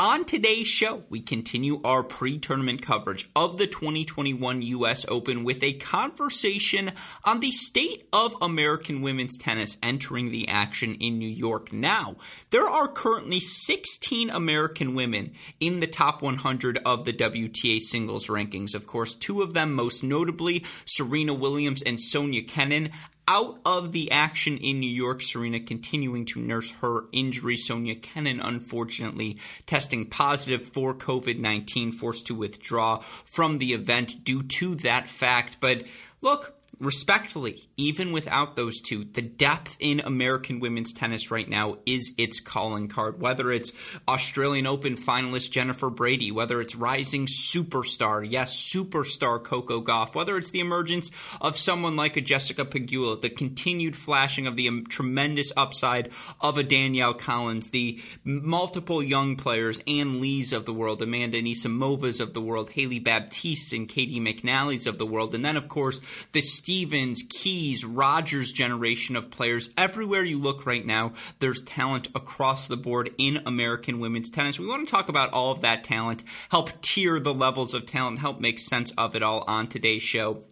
On today's show, we continue our pre tournament coverage of the 2021 U.S. Open with a conversation on the state of American women's tennis entering the action in New York. Now, there are currently 16 American women in the top 100 of the WTA singles rankings. Of course, two of them, most notably Serena Williams and Sofia Kenin, out of the action in New York. Serena continuing to nurse her injury. Sofia Kenin, unfortunately, testing positive for COVID 19, forced to withdraw from the event due to that fact. But look, respectfully, even without those two, the depth in American women's tennis right now is its calling card. Whether it's Australian Open finalist Jennifer Brady, whether it's rising superstar, yes, superstar Coco Gauff, whether it's the emergence of someone like a Jessica Pegula, the continued flashing of the um, tremendous upside of a Danielle Collins, the multiple young players, Ann Li's of the world, Amanda Anisimovas of the world, Hailey Baptiste and Caty McNally's of the world, and then of course the Stevens, Keys, Rogers generation of players. Everywhere you look right now, there's talent across the board in American women's tennis. We want to talk about all of that talent, help tier the levels of talent, help make sense of it all on today's show.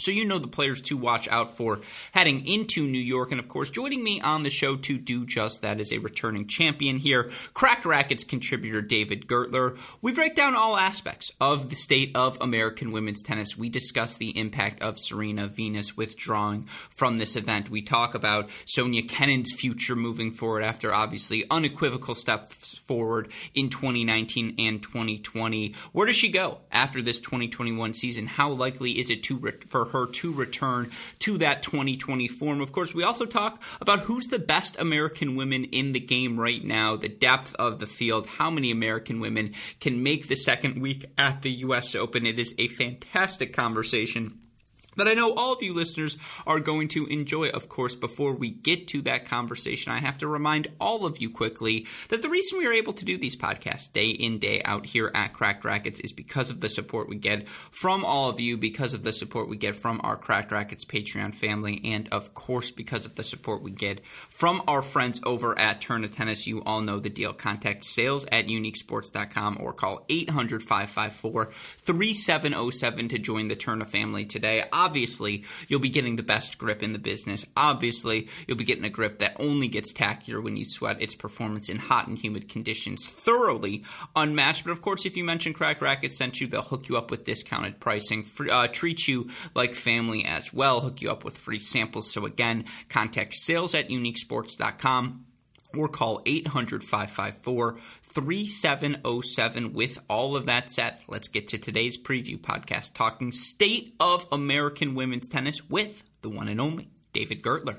So you know the players to watch out for heading into New York. And of course, joining me on the show to do just that is a returning champion here, Cracked Racquets contributor David Gertler. We break down all aspects of the state of American women's tennis. We discuss the impact of Serena Venus withdrawing from this event. We talk about Sofia Kenin's future moving forward after obviously unequivocal steps forward in 2019 and 2020. Where does she go after this 2021 season? How likely is it to re- for her to return to that 2020 form. Of course, we also talk about who's the best American women in the game right now, the depth of the field, how many American women can make the second week at the US Open. It is a fantastic conversation that I know all of you listeners are going to enjoy. Of course, before we get to that conversation, I have to remind all of you quickly that the reason we are able to do these podcasts day in, day out here at Cracked Racquets is because of the support we get from all of you, because of the support we get from our Cracked Racquets Patreon family, and of course, because of the support we get from our friends over at Tourna Tennis. You all know the deal. Contact sales at uniquesports.com or call 800 554 3707 to join the Tourna family today obviously you'll be getting the best grip in the business. Obviously, you'll be getting a grip that only gets tackier when you sweat. Its performance in hot and humid conditions thoroughly unmatched. But of course, if you mention Crack Racket sent you, they'll hook you up with discounted pricing, free, uh, treat you like family as well, hook you up with free samples. So again, contact sales at uniquesports.com or call 800 554 3707. With all of that set. let's get to today's preview podcast talking state of American women's tennis with the one and only David Gertler.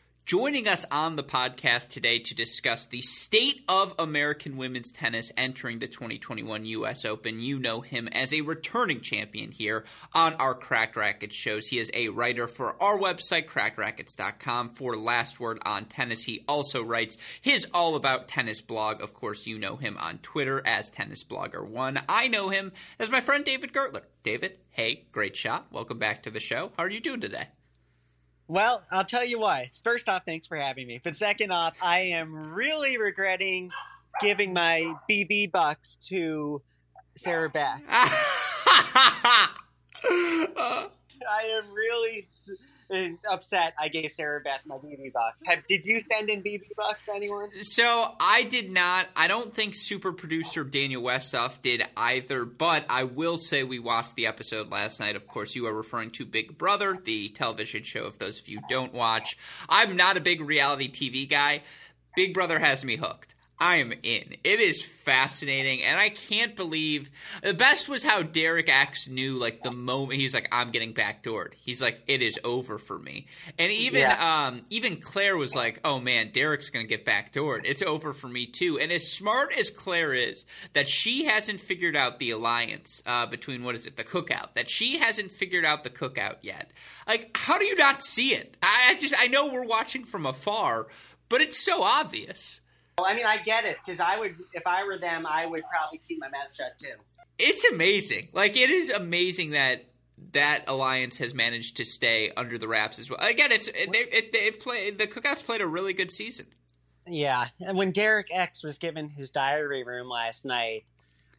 Joining us on the podcast today to discuss the state of American women's tennis entering the 2021 U.S. Open. You know him as a returning champion here on our Cracked Racquets shows. He is a writer for our website, crackrackets.com, for Last Word on Tennis. He also writes his All About Tennis blog. Of course, you know him on Twitter as Tennis Blogger One. I know him as my friend David Gertler. David, hey, great shot. Welcome back to the show. How are you doing today? Well, I'll tell you why. First off, thanks for having me. But second off, I am really regretting giving my BB bucks to Sarah Beth. I am really Uh, upset I gave Sarah Beth my BB box. Have, did you send in BB box to anyone? So I did not. I don't think super producer Daniel Westoff did either, but I will say we watched the episode last night. Of course, you are referring to Big Brother, the television show, if those of you don't watch. I'm not a big reality TV guy. Big Brother has me hooked. I am in. It is fascinating, and I can't believe the best was how Derek X knew like the moment he's like, "I'm getting backdoored." He's like, "It is over for me," and even yeah. um, even Claire was like, "Oh man, Derek's gonna get backdoored. It's over for me too." And as smart as Claire is, that she hasn't figured out the alliance uh, between what is it, the cookout? That she hasn't figured out the cookout yet. Like, how do you not see it? I, I just I know we're watching from afar, but it's so obvious. I mean, I get it because I would, if I were them, I would probably keep my mouth shut too. It's amazing. Like it is amazing that that alliance has managed to stay under the wraps as well. Again, it's they, it, they've played the Cookouts played a really good season. Yeah, and when Derek X was given his diary room last night,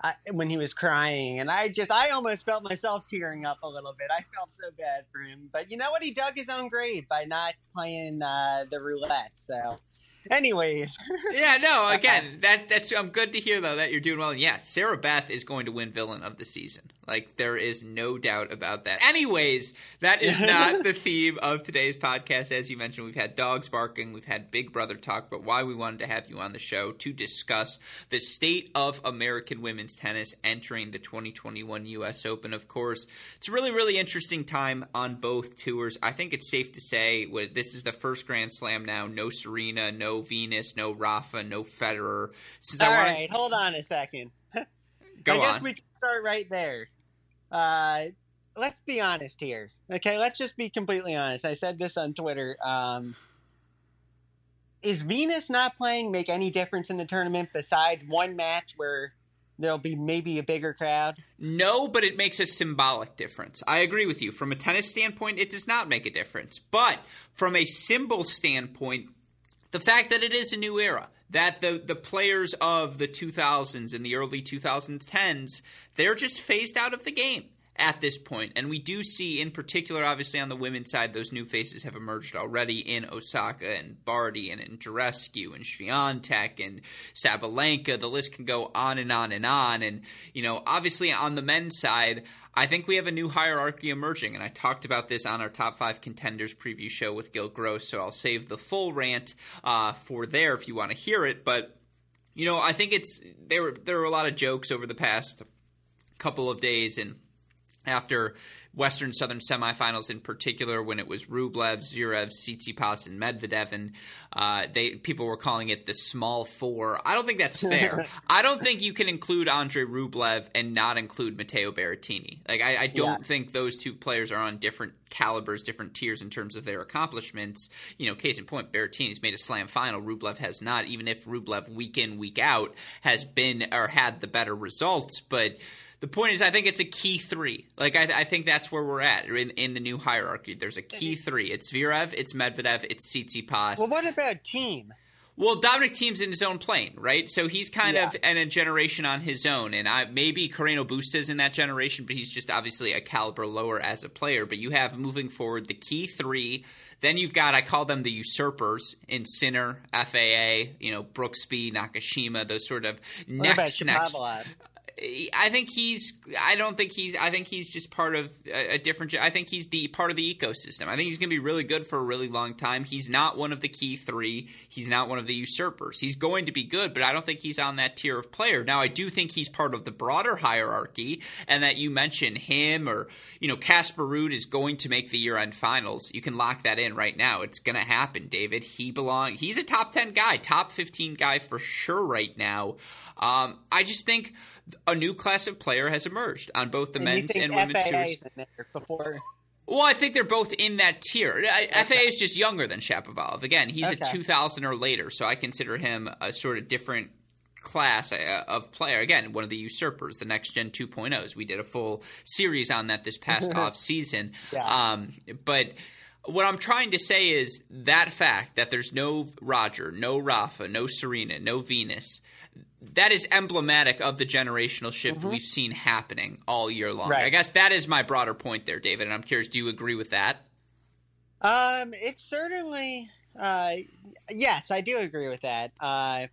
I, when he was crying, and I just I almost felt myself tearing up a little bit. I felt so bad for him, but you know what? He dug his own grave by not playing uh, the roulette. So Anyways. yeah, no, again, that that's I'm good to hear though that you're doing well. And yeah, Sarah Beth is going to win villain of the season. Like there is no doubt about that. Anyways, that is not the theme of today's podcast. As you mentioned, we've had dogs barking, we've had Big Brother talk, but why we wanted to have you on the show to discuss the state of American women's tennis entering the 2021 US Open. Of course, it's a really really interesting time on both tours. I think it's safe to say this is the first Grand Slam now. No Serena, no Venus, no Rafa, no Federer. Since All wanna... right, hold on a second. Go I guess on. we can start right there. Uh, let's be honest here. Okay, let's just be completely honest. I said this on Twitter. Um, is Venus not playing make any difference in the tournament besides one match where there'll be maybe a bigger crowd? No, but it makes a symbolic difference. I agree with you. From a tennis standpoint, it does not make a difference. But from a symbol standpoint, the fact that it is a new era, that the the players of the 2000s and the early 2010s, they're just phased out of the game at this point. And we do see, in particular, obviously on the women's side, those new faces have emerged already in Osaka and Barty and in Andreescu and Swiatek and Sabalenka. The list can go on and on and on. And, you know, obviously on the men's side, I think we have a new hierarchy emerging, and I talked about this on our top five contenders preview show with Gil Gross, so I'll save the full rant uh, for there if you want to hear it. But you know, I think it's there. Were, there were a lot of jokes over the past couple of days, and after Western Southern semifinals in particular, when it was Rublev, Zverev, Tsitsipas, and Medvedev, and uh, they people were calling it the small four. I don't think that's fair. I don't think you can include Andre Rublev and not include Matteo Berrettini. Like I, I don't yeah. think those two players are on different calibers, different tiers in terms of their accomplishments. You know, case in point, Berrettini's made a slam final. Rublev has not. Even if Rublev week in week out has been or had the better results, but the point is, I think it's a key three. Like I, I think that's where we're at in, in the new hierarchy. There's a key three. It's Zverev, it's Medvedev, it's Tsitsipas. Well, what about Thiem? Well, Dominic Thiem's in his own plane, right? So he's kind yeah. of in a generation on his own, and I, maybe Carreno Busta's in that generation, but he's just obviously a caliber lower as a player. But you have moving forward the key three. Then you've got I call them the usurpers in Sinner, FAA, you know Brooksby, Nakashima, those sort of next next. I think he's. I don't think he's. I think he's just part of a, a, different. I think he's the part of the ecosystem. I think he's going to be really good for a really long time. He's not one of the key three. He's not one of the usurpers. He's going to be good, but I don't think he's on that tier of player. Now, I do think he's part of the broader hierarchy, and that you mentioned him or you know Casper Ruud is going to make the year-end finals. You can lock that in right now. It's going to happen, David. He belong. He's a top ten guy, top fifteen guy for sure right now. Um, I just think a new class of player has emerged on both the and men's and women's tours. Before well, I think they're both in that tier. Okay. FA is just younger than Shapovalov. Again, he's okay. a 2000 or later, so I consider him a sort of different class uh, of player. Again, one of the usurpers, the next gen 2.0s. We did a full series on that this past off season. Yeah. Um, but what I'm trying to say is that fact that there's no Roger, no Rafa, no Serena, no Venus, that is emblematic of the generational shift mm-hmm. we've seen happening all year long. Right. I guess that is my broader point there, David. And I'm curious, do you agree with that? Um, it's certainly, uh, yes, I do agree with that. Uh,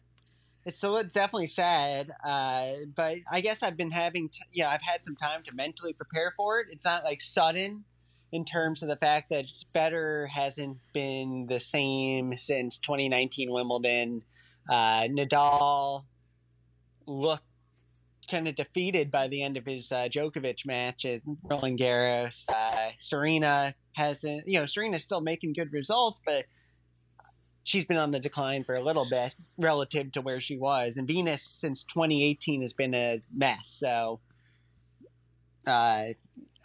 it's still definitely sad, uh, but I guess I've been having, t- yeah, I've had some time to mentally prepare for it. It's not like sudden in terms of the fact that better hasn't been the same since 2019 Wimbledon. Uh, Nadal looked kind of defeated by the end of his uh, Djokovic match at Roland Garros. Uh, Serena hasn't, you know, Serena's still making good results, but she's been on the decline for a little bit relative to where she was. And Venus since 2018 has been a mess. So, uh,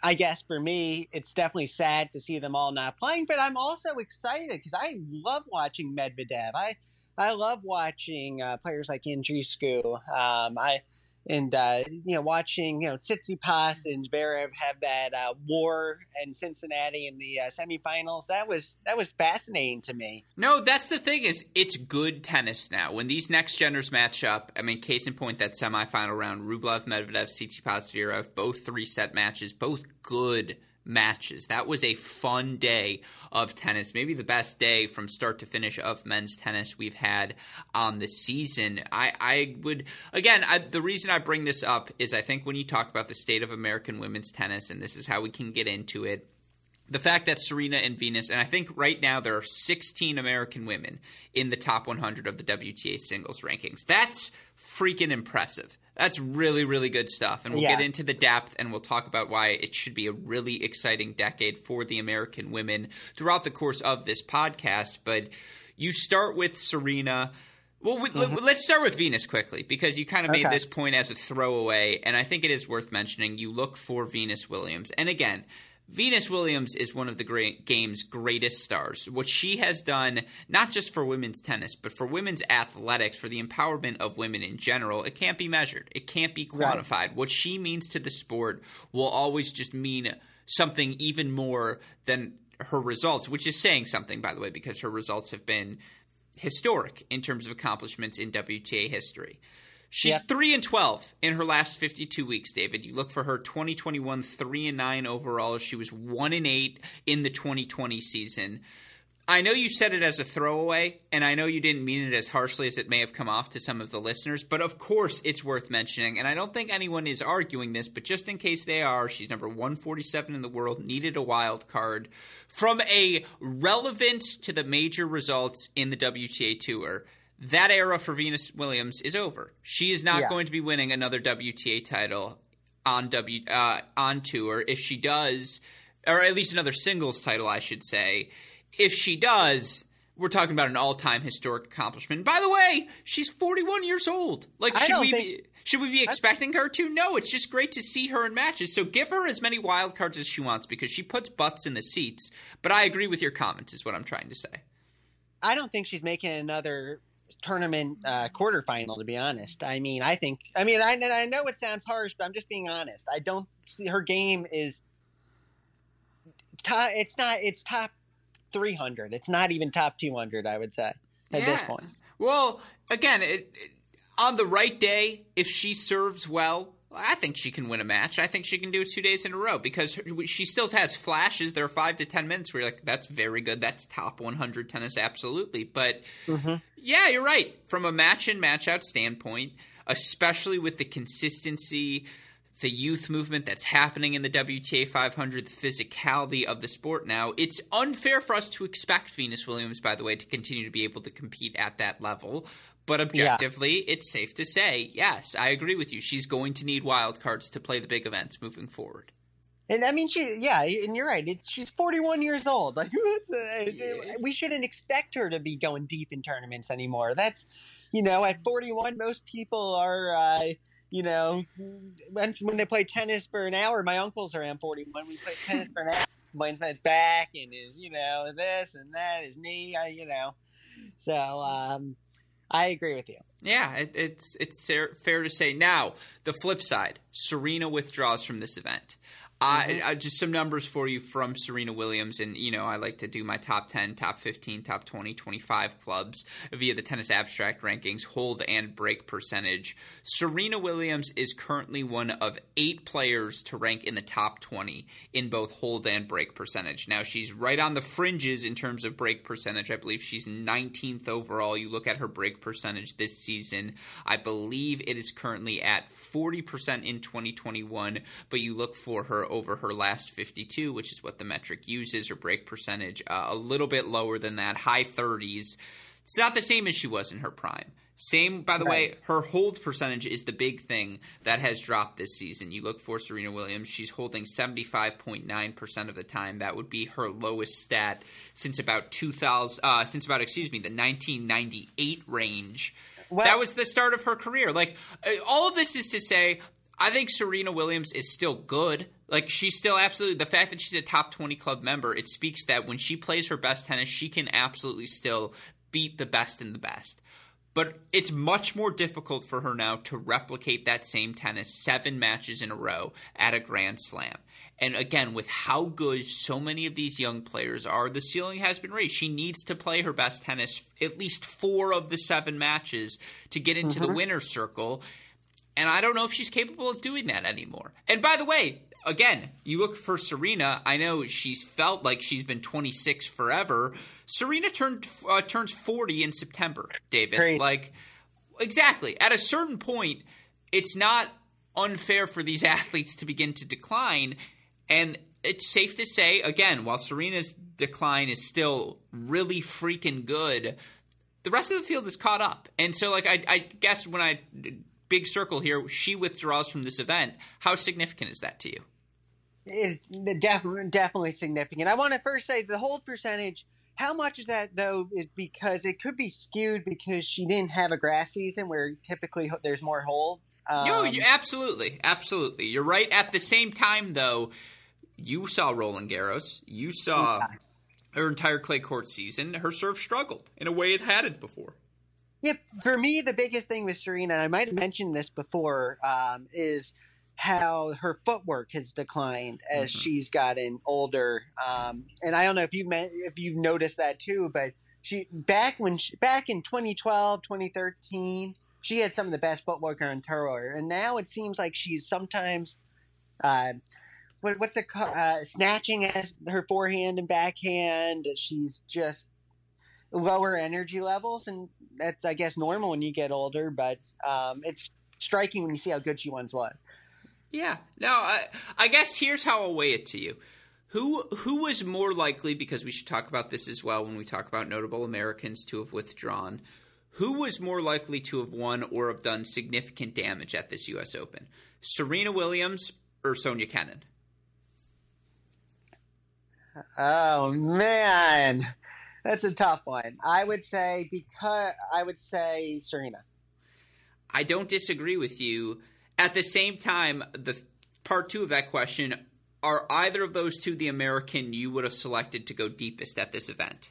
I guess for me, it's definitely sad to see them all not playing, but I'm also excited because I love watching Medvedev. I I love watching uh, players like Andreescu. Um, I and uh, you know watching you know Tsitsipas and Zverev have that uh, war in Cincinnati in the uh, semifinals that was that was fascinating to me. No, that's the thing is it's good tennis now. When these next genders match up, I mean, case in point that semifinal round: Rublev, Medvedev, Tsitsipas, Zverev, both three set matches, both good matches. That was a fun day of tennis, maybe the best day from start to finish of men's tennis we've had on the season. I, I would, again, I, the reason I bring this up is I think when you talk about the state of American women's tennis, and this is how we can get into it, the fact that Serena and Venus, and I think right now there are 16 American women in the top 100 of the WTA singles rankings. That's freaking impressive. That's really, really good stuff. And we'll yeah. get into the depth and we'll talk about why it should be a really exciting decade for the American women throughout the course of this podcast. But you start with Serena. Well, we, mm-hmm. let's start with Venus quickly because you kind of made okay. this point as a throwaway, and I think it is worth mentioning. You look for Venus Williams. And again, Venus Williams is one of the great game's greatest stars. What she has done, not just for women's tennis, but for women's athletics, for the empowerment of women in general, it can't be measured. It can't be quantified. Right. What she means to the sport will always just mean something even more than her results, which is saying something, by the way, because her results have been historic in terms of accomplishments in WTA history. She's yep. three and twelve in her last fifty-two weeks. David, you look for her twenty twenty-one three and nine overall. She was one and eight in the twenty twenty season. I know you said it as a throwaway, and I know you didn't mean it as harshly as it may have come off to some of the listeners, but of course it's worth mentioning, and I don't think anyone is arguing this, but just in case they are, she's number 147 in the world, needed a wild card. From a relevance to the major results in the WTA Tour, that era for Venus Williams is over. She is not yeah. going to be winning another WTA title on W uh, on tour. If she does, or at least another singles title, I should say. If she does, we're talking about an all-time historic accomplishment. By the way, she's 41 years old. Like, should we think, be, should we be expecting her to? No, it's just great to see her in matches. So give her as many wild cards as she wants because she puts butts in the seats. But I agree with your comments. Is what I'm trying to say. I don't think she's making another tournament uh, quarterfinal. To be honest, I mean, I think, I mean, I, I know it sounds harsh, but I'm just being honest. I don't see her game is. Top, it's not. It's top 300. It's not even top 200. I would say at yeah. this point. Well, again, it, it, on the right day, if she serves well, I think she can win a match. I think she can do it two days in a row because she still has flashes. There are five to ten minutes where you're like, that's very good. That's top 100 tennis, absolutely. But mm-hmm. yeah, you're right. From a match in, match out standpoint, especially with the consistency, the youth movement that's happening in the WTA 500, the physicality of the sport now, it's unfair for us to expect Venus Williams, by the way, to continue to be able to compete at that level. But objectively, yeah. it's safe to say, yes, I agree with you. She's going to need wild cards to play the big events moving forward. And I mean, she, yeah, and you're right. It, she's 41 years old. Like, a, we shouldn't expect her to be going deep in tournaments anymore. That's, you know, at 41, most people are, uh, you know, when, when they play tennis for an hour, my uncles are around 41. We play tennis for an hour. My his back and his, you know, this and that, his knee, you know. So, um, I agree with you. Yeah, it, it's it's fair to say. Now, the flip side: Serena withdraws from this event. Mm-hmm. Uh, just some numbers for you from Serena Williams. And, you know, I like to do my top 10, top 15, top 20, 25 clubs via the Tennis Abstract rankings, hold and break percentage. Serena Williams is currently one of eight players to rank in the top 20 in both hold and break percentage. Now, she's right on the fringes in terms of break percentage. I believe she's 19th overall. You look at her break percentage this season, I believe it is currently at 40% in 2021, but you look for her over her last 52, which is what the metric uses, her break percentage, uh, a little bit lower than that, high 30s. It's not the same as she was in her prime. Same, by the right. way, her hold percentage is the big thing that has dropped this season. You look for Serena Williams, she's holding 75.9% of the time. That would be her lowest stat since about 2000 uh, since about excuse me, the 1998 range. Well, that was the start of her career. Like uh, all of this is to say I think Serena Williams is still good. Like she's still absolutely the fact that she's a top 20 club member, it speaks that when she plays her best tennis, she can absolutely still beat the best in the best. But it's much more difficult for her now to replicate that same tennis 7 matches in a row at a Grand Slam. And again, with how good so many of these young players are, the ceiling has been raised. She needs to play her best tennis at least 4 of the 7 matches to get into mm-hmm. the winner's circle and I don't know if she's capable of doing that anymore. And by the way, again, you look for Serena. I know she's felt like she's been 26 forever. Serena turned uh, turns 40 in September. David, Great. like exactly at a certain point, it's not unfair for these athletes to begin to decline. And it's safe to say, again, while Serena's decline is still really freaking good, the rest of the field is caught up. And so, like, I, I guess when I big circle here, she withdraws from this event. How significant is that to you? It, definitely, definitely significant. I want to first say the hold percentage. How much is that though? Is because it could be skewed because she didn't have a grass season where typically there's more holds. Um, no, you, absolutely, absolutely. You're right. At the same time, though, you saw Roland Garros. You saw yeah. her entire clay court season. Her serve struggled in a way it hadn't before. Yeah, for me, the biggest thing with Serena, I might have mentioned this before, um, is how her footwork has declined as mm-hmm. she's gotten older. Um, and I don't know if you if you've noticed that too, but she back when she, back in 2012, 2013, she had some of the best footwork on tour, and now it seems like she's sometimes. Uh, what, what's the uh, snatching at her forehand and backhand? She's just lower energy levels, and that's I guess normal when you get older. But um, it's striking when you see how good she once was. Yeah. Now, I, I guess here's how I'll weigh it to you. Who who was more likely? Because we should talk about this as well when we talk about notable Americans to have withdrawn. Who was more likely to have won or have done significant damage at this U.S. Open? Serena Williams or Sofia Kenin? Oh man, that's a tough one. I would say because I would say Serena. I don't disagree with you. At the same time, the part two of that question are either of those two the American you would have selected to go deepest at this event?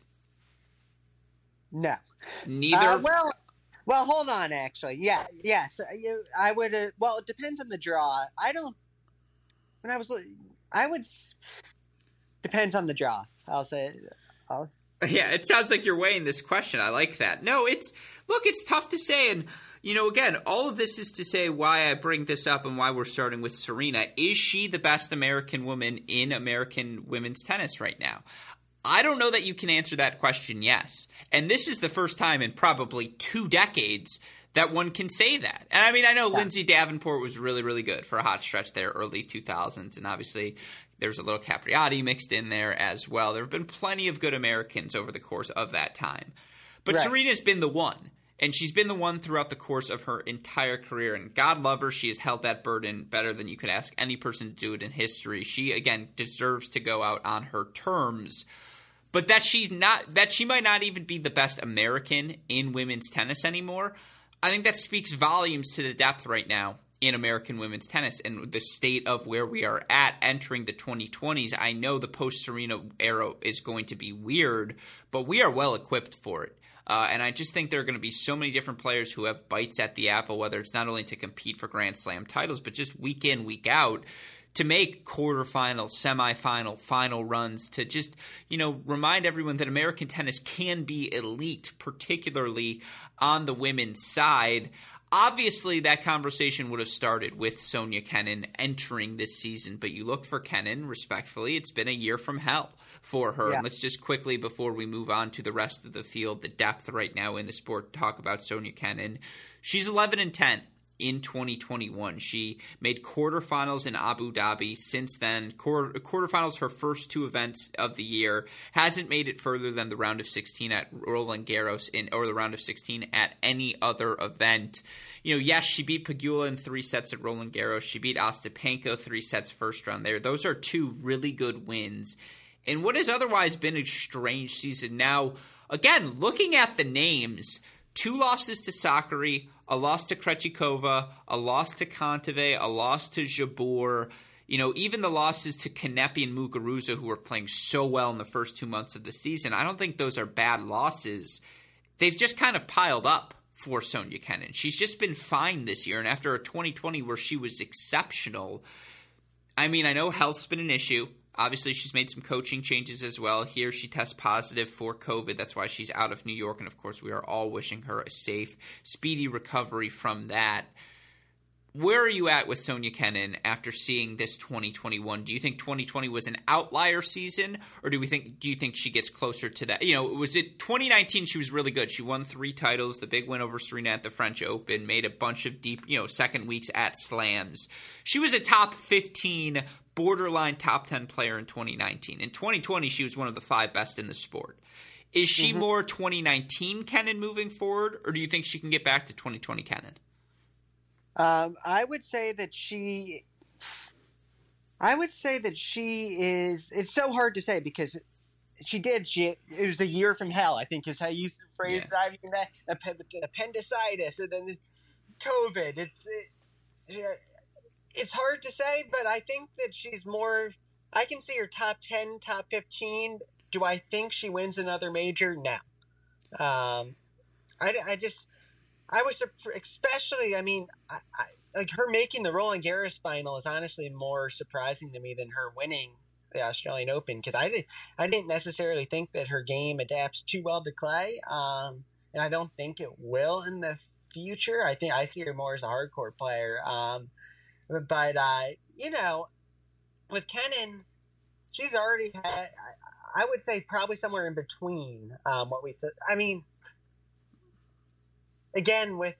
No. Neither. Uh, well, well, hold on. Actually, yeah, yes, I would. Uh, well, it depends on the draw. I don't. When I was, I would. Depends on the draw. I'll say. I'll, Yeah, it sounds like you're weighing this question. I like that. No, it's look, it's tough to say and you know, again, all of this is to say why I bring this up and why we're starting with Serena. Is she the best American woman in American women's tennis right now? I don't know that you can answer that question yes. And this is the first time in probably two decades that one can say that. And I mean, I know yeah. Lindsay Davenport was really, really good for a hot stretch there, early 2000s. And obviously, there's a little Capriati mixed in there as well. There have been plenty of good Americans over the course of that time. But right. Serena's been the one. And she's been the one throughout the course of her entire career. And God love her, she has held that burden better than you could ask any person to do it in history. She, again, deserves to go out on her terms. But that she's not that she might not even be the best American in women's tennis anymore. I think that speaks volumes to the depth right now in American women's tennis and the state of where we are at entering the 2020s. I know the post Serena era is going to be weird, but we are well equipped for it. Uh, and I just think there are going to be so many different players who have bites at the apple, whether it's not only to compete for Grand Slam titles, but just week in, week out to make quarterfinal, semifinal, final runs to just, you know, remind everyone that American tennis can be elite, particularly on the women's side. Obviously, that conversation would have started with Sonia Kenin entering this season, but you look for Kenin respectfully. It's been a year from hell for her. Yeah. And let's just quickly, before we move on to the rest of the field, the depth right now in the sport, talk about Sonia Kenin. She's 11 and 10 in 2021. She made quarterfinals in Abu Dhabi. Since then, quarter, quarterfinals her first two events of the year. Hasn't made it further than the round of 16 at Roland Garros in or the round of 16 at any other event. You know, yes, she beat Pegula in three sets at Roland Garros. She beat Ostapenko three sets first round there. Those are two really good wins. In what has otherwise been a strange season. Now, again, looking at the names, two losses to Sakkari, a loss to Krejcikova, a loss to Kontaveit, a loss to Jabeur. You know, even the losses to Kanepi and Muguruza, who were playing so well in the first two months of the season, I don't think those are bad losses. They've just kind of piled up for Sofia Kenin. She's just been fine this year, and after a 2020 where she was exceptional, I mean, I know health's been an issue. Obviously, she's made some coaching changes as well. Here, she tests positive for COVID. That's why she's out of New York. And of course, we are all wishing her a safe, speedy recovery from that. Where are you at with Sofia Kenin after seeing this 2021? Do you think 2020 was an outlier season, or do we think do you think she gets closer to that? You know, was it 2019? She was really good. She won three titles, the big win over Serena at the French Open, made a bunch of deep, you know, second weeks at slams. She was a top 15 borderline top 10 player in 2019. In 2020, she was one of the five best in the sport. Is she mm-hmm. more 2019 Kenin moving forward, or do you think she can get back to 2020 Kenin? Um, I would say that she. I would say that she is. It's so hard to say because she did. She it was a year from hell. I think is how you phrase. Yeah. I mean, that appendicitis and then COVID. It's it, it's hard to say, but I think that she's more. I can see her top ten, top fifteen. Do I think she wins another major? No. Um, I, I just I was especially. I mean, I, I, like her making the Roland Garros final is honestly more surprising to me than her winning the Australian Open because I did I didn't necessarily think that her game adapts too well to clay, um, and I don't think it will in the future. I think I see her more as a hardcore player. Um, but uh, you know, with Kenin, she's already had. I would say probably somewhere in between um, what we said. I mean, again, with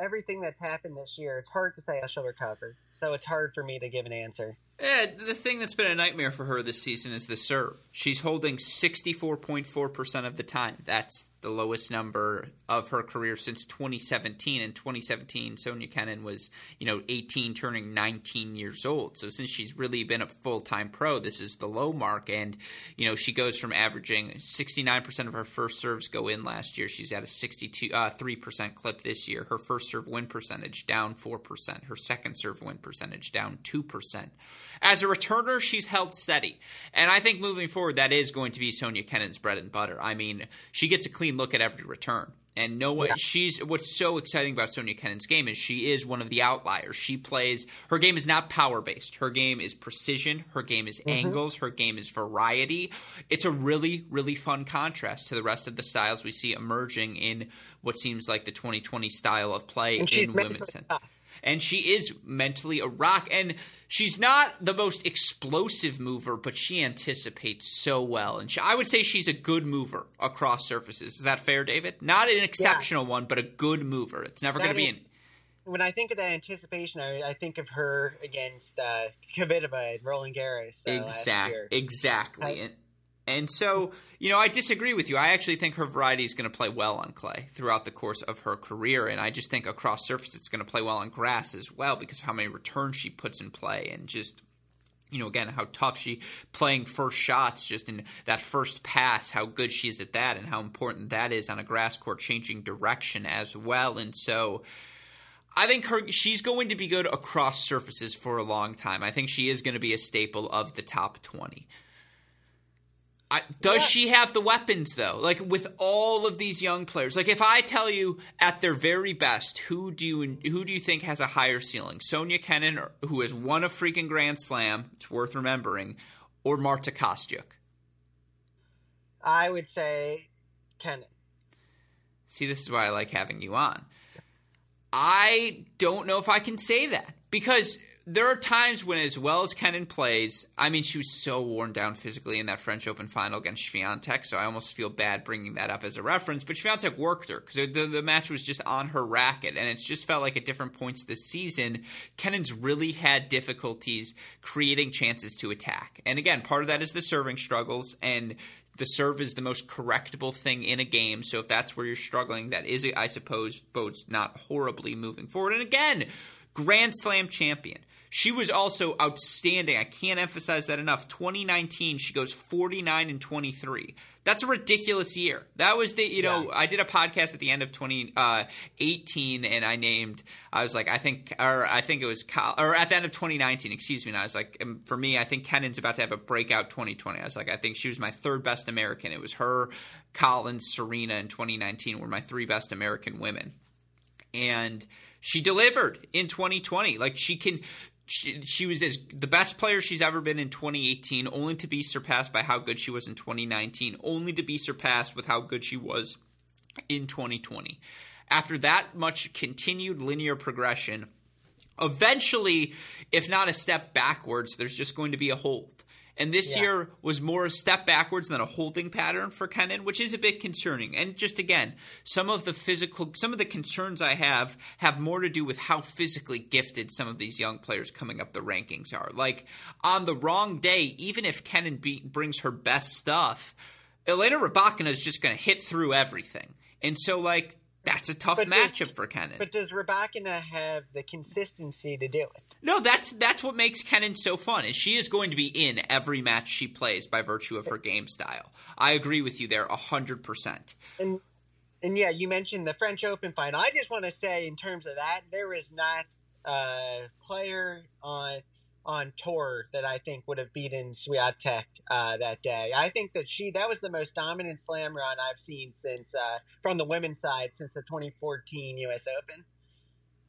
everything that's happened this year, it's hard to say how she'll recover. So it's hard for me to give an answer. Yeah, the thing that's been a nightmare for her this season is the serve. She's holding 64.4% of the time. That's the lowest number of her career since 2017. In 2017, Sofia Kenin was, you know, 18 turning 19 years old. So since she's really been a full-time pro, this is the low mark and, you know, she goes from averaging 69% of her first serves go in last year. She's at a 62 uh, 3% clip this year. Her first serve win percentage down 4%. Her second serve win percentage down 2%. As a returner, she's held steady. And I think moving forward, that is going to be Sonia Kenin's bread and butter. I mean, she gets a clean look at every return. And no way, yeah. she's what's so exciting about Sonia Kenin's game is she is one of the outliers. She plays her game is not power based. Her game is precision. Her game is mm-hmm. angles. Her game is variety. It's a really really fun contrast to the rest of the styles we see emerging in what seems like the 2020 style of play in women's tennis and she is mentally a rock. And she's not the most explosive mover, but she anticipates so well. And she, I would say she's a good mover across surfaces. Is that fair, David? Not an exceptional yeah. one, but a good mover. It's never going to be an when I think of that anticipation, I, I think of her against uh, Kvitova and Roland Garros. Uh, exactly. Exactly. And so, you know, I disagree with you. I actually think her variety is going to play well on clay throughout the course of her career. And I just think across surface it's going to play well on grass as well because of how many returns she puts in play and just you know, again, how tough she playing first shots just in that first pass, how good she is at that, and how important that is on a grass court, changing direction as well. And so, I think her she's going to be good across surfaces for a long time. I think she is going to be a staple of the top twenty. I, does Yeah. she have the weapons though? Like with all of these young players, like if I tell you at their very best, who do you who do you think has a higher ceiling? Sonia Kenin, who has won a freaking Grand Slam, it's worth remembering, or Marta Kostyuk? I would say Kenin. See, this is why I like having you on. I don't know if I can say that because there are times when, as well as Kenin plays, I mean, she was so worn down physically in that French Open final against Swiatek, so I almost feel bad bringing that up as a reference. But Swiatek worked her because the, the match was just on her racket, and it's just felt like at different points this season, Kenin's really had difficulties creating chances to attack. And again, part of that is the serving struggles and the serve is the most correctable thing in a game. So if that's where you're struggling, that is, I suppose, bodes not horribly moving forward. And again, Grand Slam champion. She was also outstanding. I can't emphasize that enough. 2019, she goes 49 and 23. That's a ridiculous year. That was the, you know, Yeah. I did a podcast at the end of 2018 and I named, I was like, I think, or I think it was, or at the end of 2019, excuse me. And I was like, um, for me, I think Kenin's about to have a breakout 2020. I was like, I think she was my third best American. It was her, Collins, Serena in 2019 were my three best American women and she delivered in 2020. Like she can, she, she was as the best player she's ever been in 2018, only to be surpassed by how good she was in 2019, only to be surpassed with how good she was in 2020. After that much continued linear progression, eventually, if not a step backwards, there's just going to be a hold. And this Yeah. year was more a step backwards than a holding pattern for Kenin, which is a bit concerning. And just again, some of the physical, some of the concerns I have have more to do with how physically gifted some of these young players coming up the rankings are. Like on the wrong day, even if Kenin be, brings her best stuff, Elena Rybakina is just going to hit through everything. And so, like, that's a tough But does- matchup for Kenin. But does Rybakina have the consistency to do it? No, that's that's what makes Kenin so fun. Is she is going to be in every match she plays by virtue of her game style. I agree with you there hundred percent. And and yeah, you mentioned the French Open final. I just want to say, in terms of that, there is not a player on on tour that I think would have beaten Swiatek uh, that day. I think that she that was the most dominant slam run I've seen since uh, from the women's side since the 2014 U.S. Open.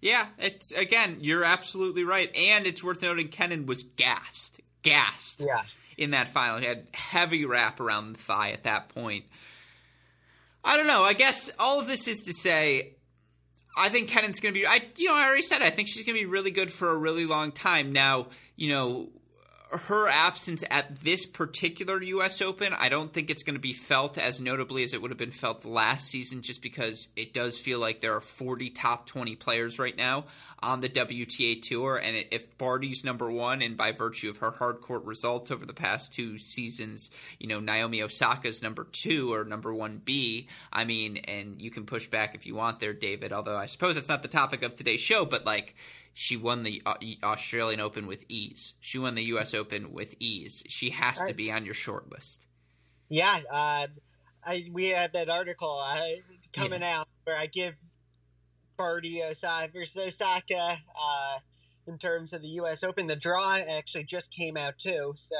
Yeah, it's again, you're absolutely right, and it's worth noting Kenin was gassed, gassed Yeah. in that final. He had heavy wrap around the thigh at that point. I don't know. I guess all of this is to say, I think Kenin's going to be. I you know I already said I think she's going to be really good for a really long time. Now you know her absence at this particular U.S. Open, I don't think it's going to be felt as notably as it would have been felt last season, just because it does feel like there are 40 top 20 players right now on the WTA Tour, and if Barty's number one, and by virtue of her hard court results over the past two seasons, you know Naomi Osaka's number two or number one B. I mean, and you can push back if you want there, David. Although I suppose it's not the topic of today's show, but like she won the uh, Australian Open with ease. She won the U.S. Open with ease. She has to be on your short list. Yeah, uh, I we have that article uh, coming out where I give Barty Osaka versus Osaka uh, in terms of the U.S. Open. The draw actually just came out too, so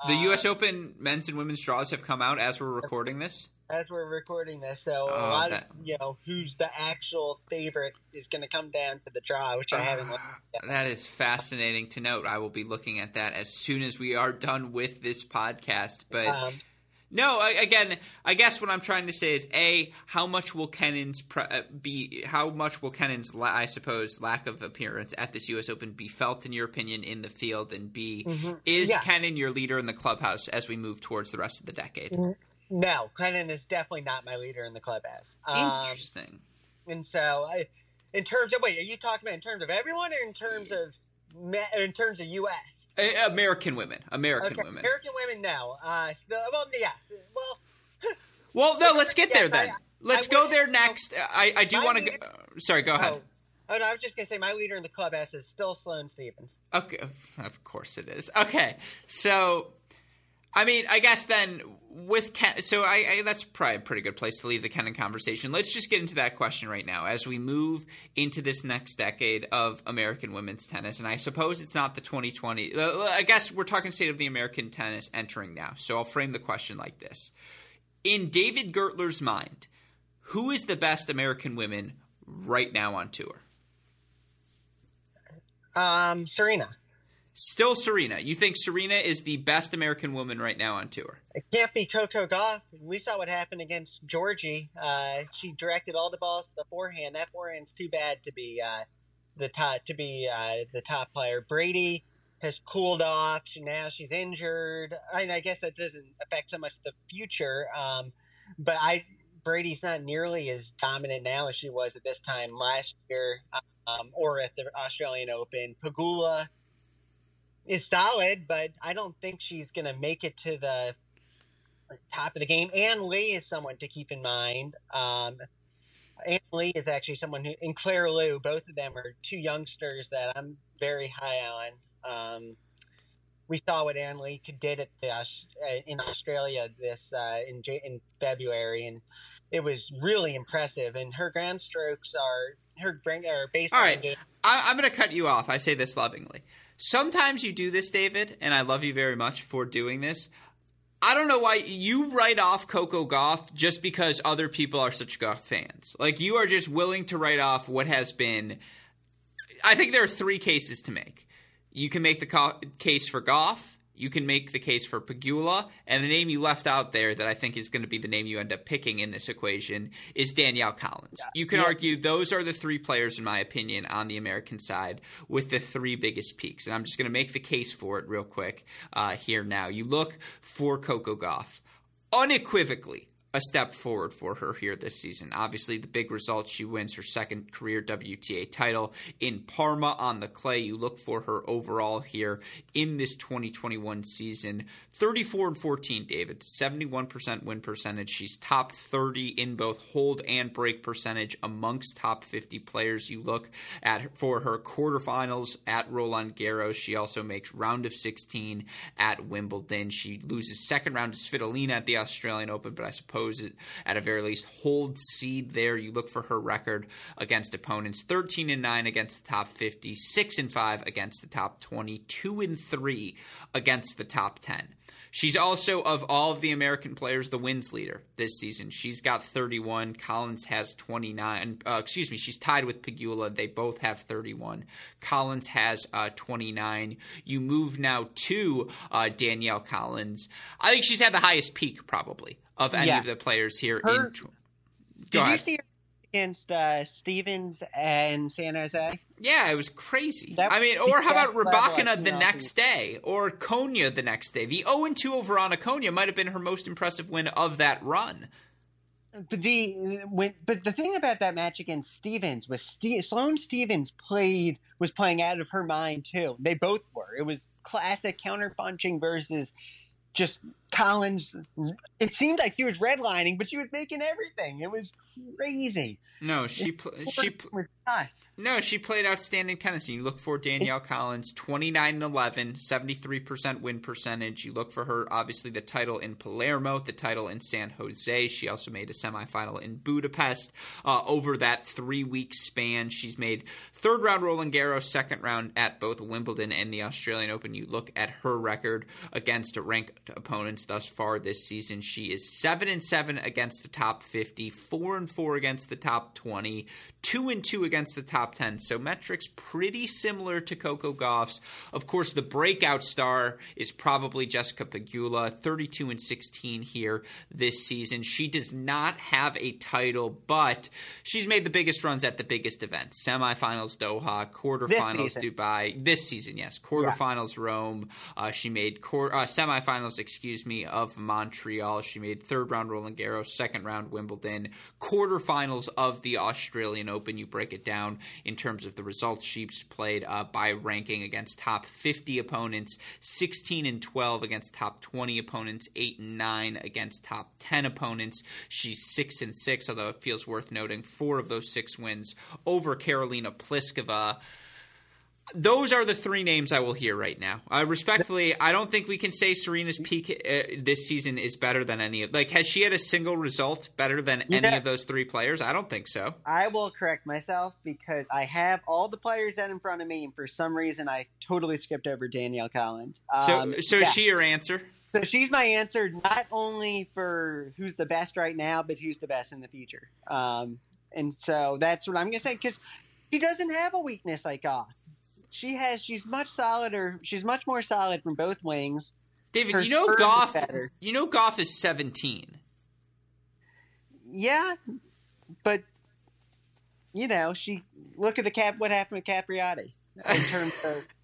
uh, The U.S. Open men's and women's draws have come out as we're recording this. as we're recording this. So a Oh, lot that- of you know who's the actual favorite is going to come down to the draw, which I haven't. looked at. That is fascinating to note. I will be looking at that as soon as we are done with this podcast. But Um, No, I, again, I guess what I'm trying to say is a how much will Kenin's pre- uh, be how much will Kenin's I suppose lack of appearance at this U.S. Open be felt in your opinion in the field, and b is Yeah. Kenin your leader in the clubhouse as we move towards the rest of the decade? no, Clennon is definitely not my leader in the clubhouse. Um, Interesting. And so, I, in terms of wait, are you talking about in terms of everyone or in terms of me- or in terms of U.S. American women, American Okay, women. American women, no. Uh, well, yes. Well, Well, no, let's get there Yes, I- then. Let's I go there next. I, I do want to go. Sorry, go ahead. oh, oh, no, I was just gonna say my leader in the clubhouse is still Sloane Stevens. Okay, of course it is. Okay, so I mean, I guess then with Ken, so I, I, that's probably a pretty good place to leave the Kenin conversation. Let's just get into that question right now as we move into this next decade of American women's tennis. And I suppose it's not the 2020. Uh, I guess we're talking state of the American tennis entering now. So I'll frame the question like this: In David Gertler's mind, who is the best American women right now on tour? Um, Serena. Still Serena. You think Serena is the best American woman right now on tour? It can't be Coco Gauff. We saw what happened against Giorgi. Uh, she directed all the balls to the forehand. That forehand's too bad to be uh, the top to be uh, the top player. Brady has cooled off. She, now she's injured. I, I, guess that doesn't affect so much the future. Um, but I Brady's not nearly as dominant now as she was at this time last year um, or at the Australian Open. Pegula is solid, but I don't think she's going to make it to the top of the game. Ann Li is someone to keep in mind. Um, Ann Li is actually someone who, and Claire Liu, both of them are two youngsters that I'm very high on. Um, we saw what Ann Li did at the, uh, in Australia this uh, in in February, and it was really impressive. And her ground strokes are her bring are baseline. All right, game. I, I'm going to cut you off. I say this lovingly. Sometimes you do this, David, and I love you very much for doing this. I don't know why you write off Coco Gauff just because other people are such Gauff fans. Like you are just willing to write off what has been. I think there are three cases to make. You can make the case for Gauff you can make the case for Pegula, and the name you left out there that I think is going to be the name you end up picking in this equation is Danielle Collins. Yeah. You can yeah. argue those are the three players, in my opinion, on the American side with the three biggest peaks. And I'm just going to make the case for it real quick uh, here now. You look for Coco Gauff. Unequivocally, a step forward for her here this season. Obviously, the big result she wins her second career WTA title in Parma on the clay. You look for her overall here in this 2021 season. 34 and 14, David. 71% win percentage. She's top 30 in both hold and break percentage amongst top 50 players. You look at for her quarterfinals at Roland Garros. She also makes round of 16 at Wimbledon. She loses second round to Svitolina at the Australian Open, but I suppose at a very least hold seed there. You look for her record against opponents 13 and 9 against the top 50, 6 and 5 against the top 20, 2 and 3 against the top 10. She's also, of all of the American players, the wins leader this season. She's got 31. Collins has 29. Uh, excuse me, she's tied with Pegula. They both have 31. Collins has uh, 29. You move now to uh, Danielle Collins. I think she's had the highest peak, probably, of any yes. of the players here. Her, in, go did ahead. you see her against uh, Stevens and San Jose? Yeah, it was crazy. That, I mean, or how about Rybakina the next day, or Konya the next day? The 0 2 over on Konya might have been her most impressive win of that run. But the when, but the thing about that match against Stevens was St- Sloane Stevens played was playing out of her mind too. They both were. It was classic counter punching versus just Collins. It seemed like he was redlining, but she was making everything. It was crazy. No, she pl- she pl- no, she played outstanding tennis. You look for Danielle Collins, 29 and 11, 73% win percentage. You look for her, obviously, the title in Palermo, the title in San Jose. She also made a semifinal in Budapest. Uh, over that three week span, she's made third round Roland Garros, second round at both Wimbledon and the Australian Open. You look at her record against ranked opponents thus far this season. She is 7 and 7 against the top 50, 4 and 4 against the top 20, 2 and 2 against the top 10. So metrics pretty similar to Coco Gauff's. Of course, the breakout star is probably Jessica Pegula, 32 and 16 here this season. She does not have a title, but she's made the biggest runs at the biggest events. Semifinals Doha, quarterfinals Dubai. This season, yes. Quarterfinals yeah. Rome. Uh, she made quarter, uh, semifinals, excuse me, of Montreal. She made third round Roland Garros, second round Wimbledon, quarterfinals of the Australian Open. You break it down in terms of the results she's played uh, by ranking against top 50 opponents, 16 and 12 against top 20 opponents, 8 and 9 against top 10 opponents. She's 6 and 6, although it feels worth noting four of those six wins over Karolina Pliskova. Those are the three names I will hear right now. Uh, respectfully, I don't think we can say Serena's peak uh, this season is better than any of. Like, has she had a single result better than any of those three players? I don't think so. I will correct myself because I have all the players that in front of me, and for some reason, I totally skipped over Danielle Collins. Um, so, so yeah. is she your answer? So she's my answer, not only for who's the best right now, but who's the best in the future. Um, and so that's what I'm going to say because she doesn't have a weakness like Gauff she has she's much solider. She's much more solid from both wings. David, Her you know Gauff. You know Gauff is seventeen. Yeah, but you know she look at the cap. What happened with Capriati in terms of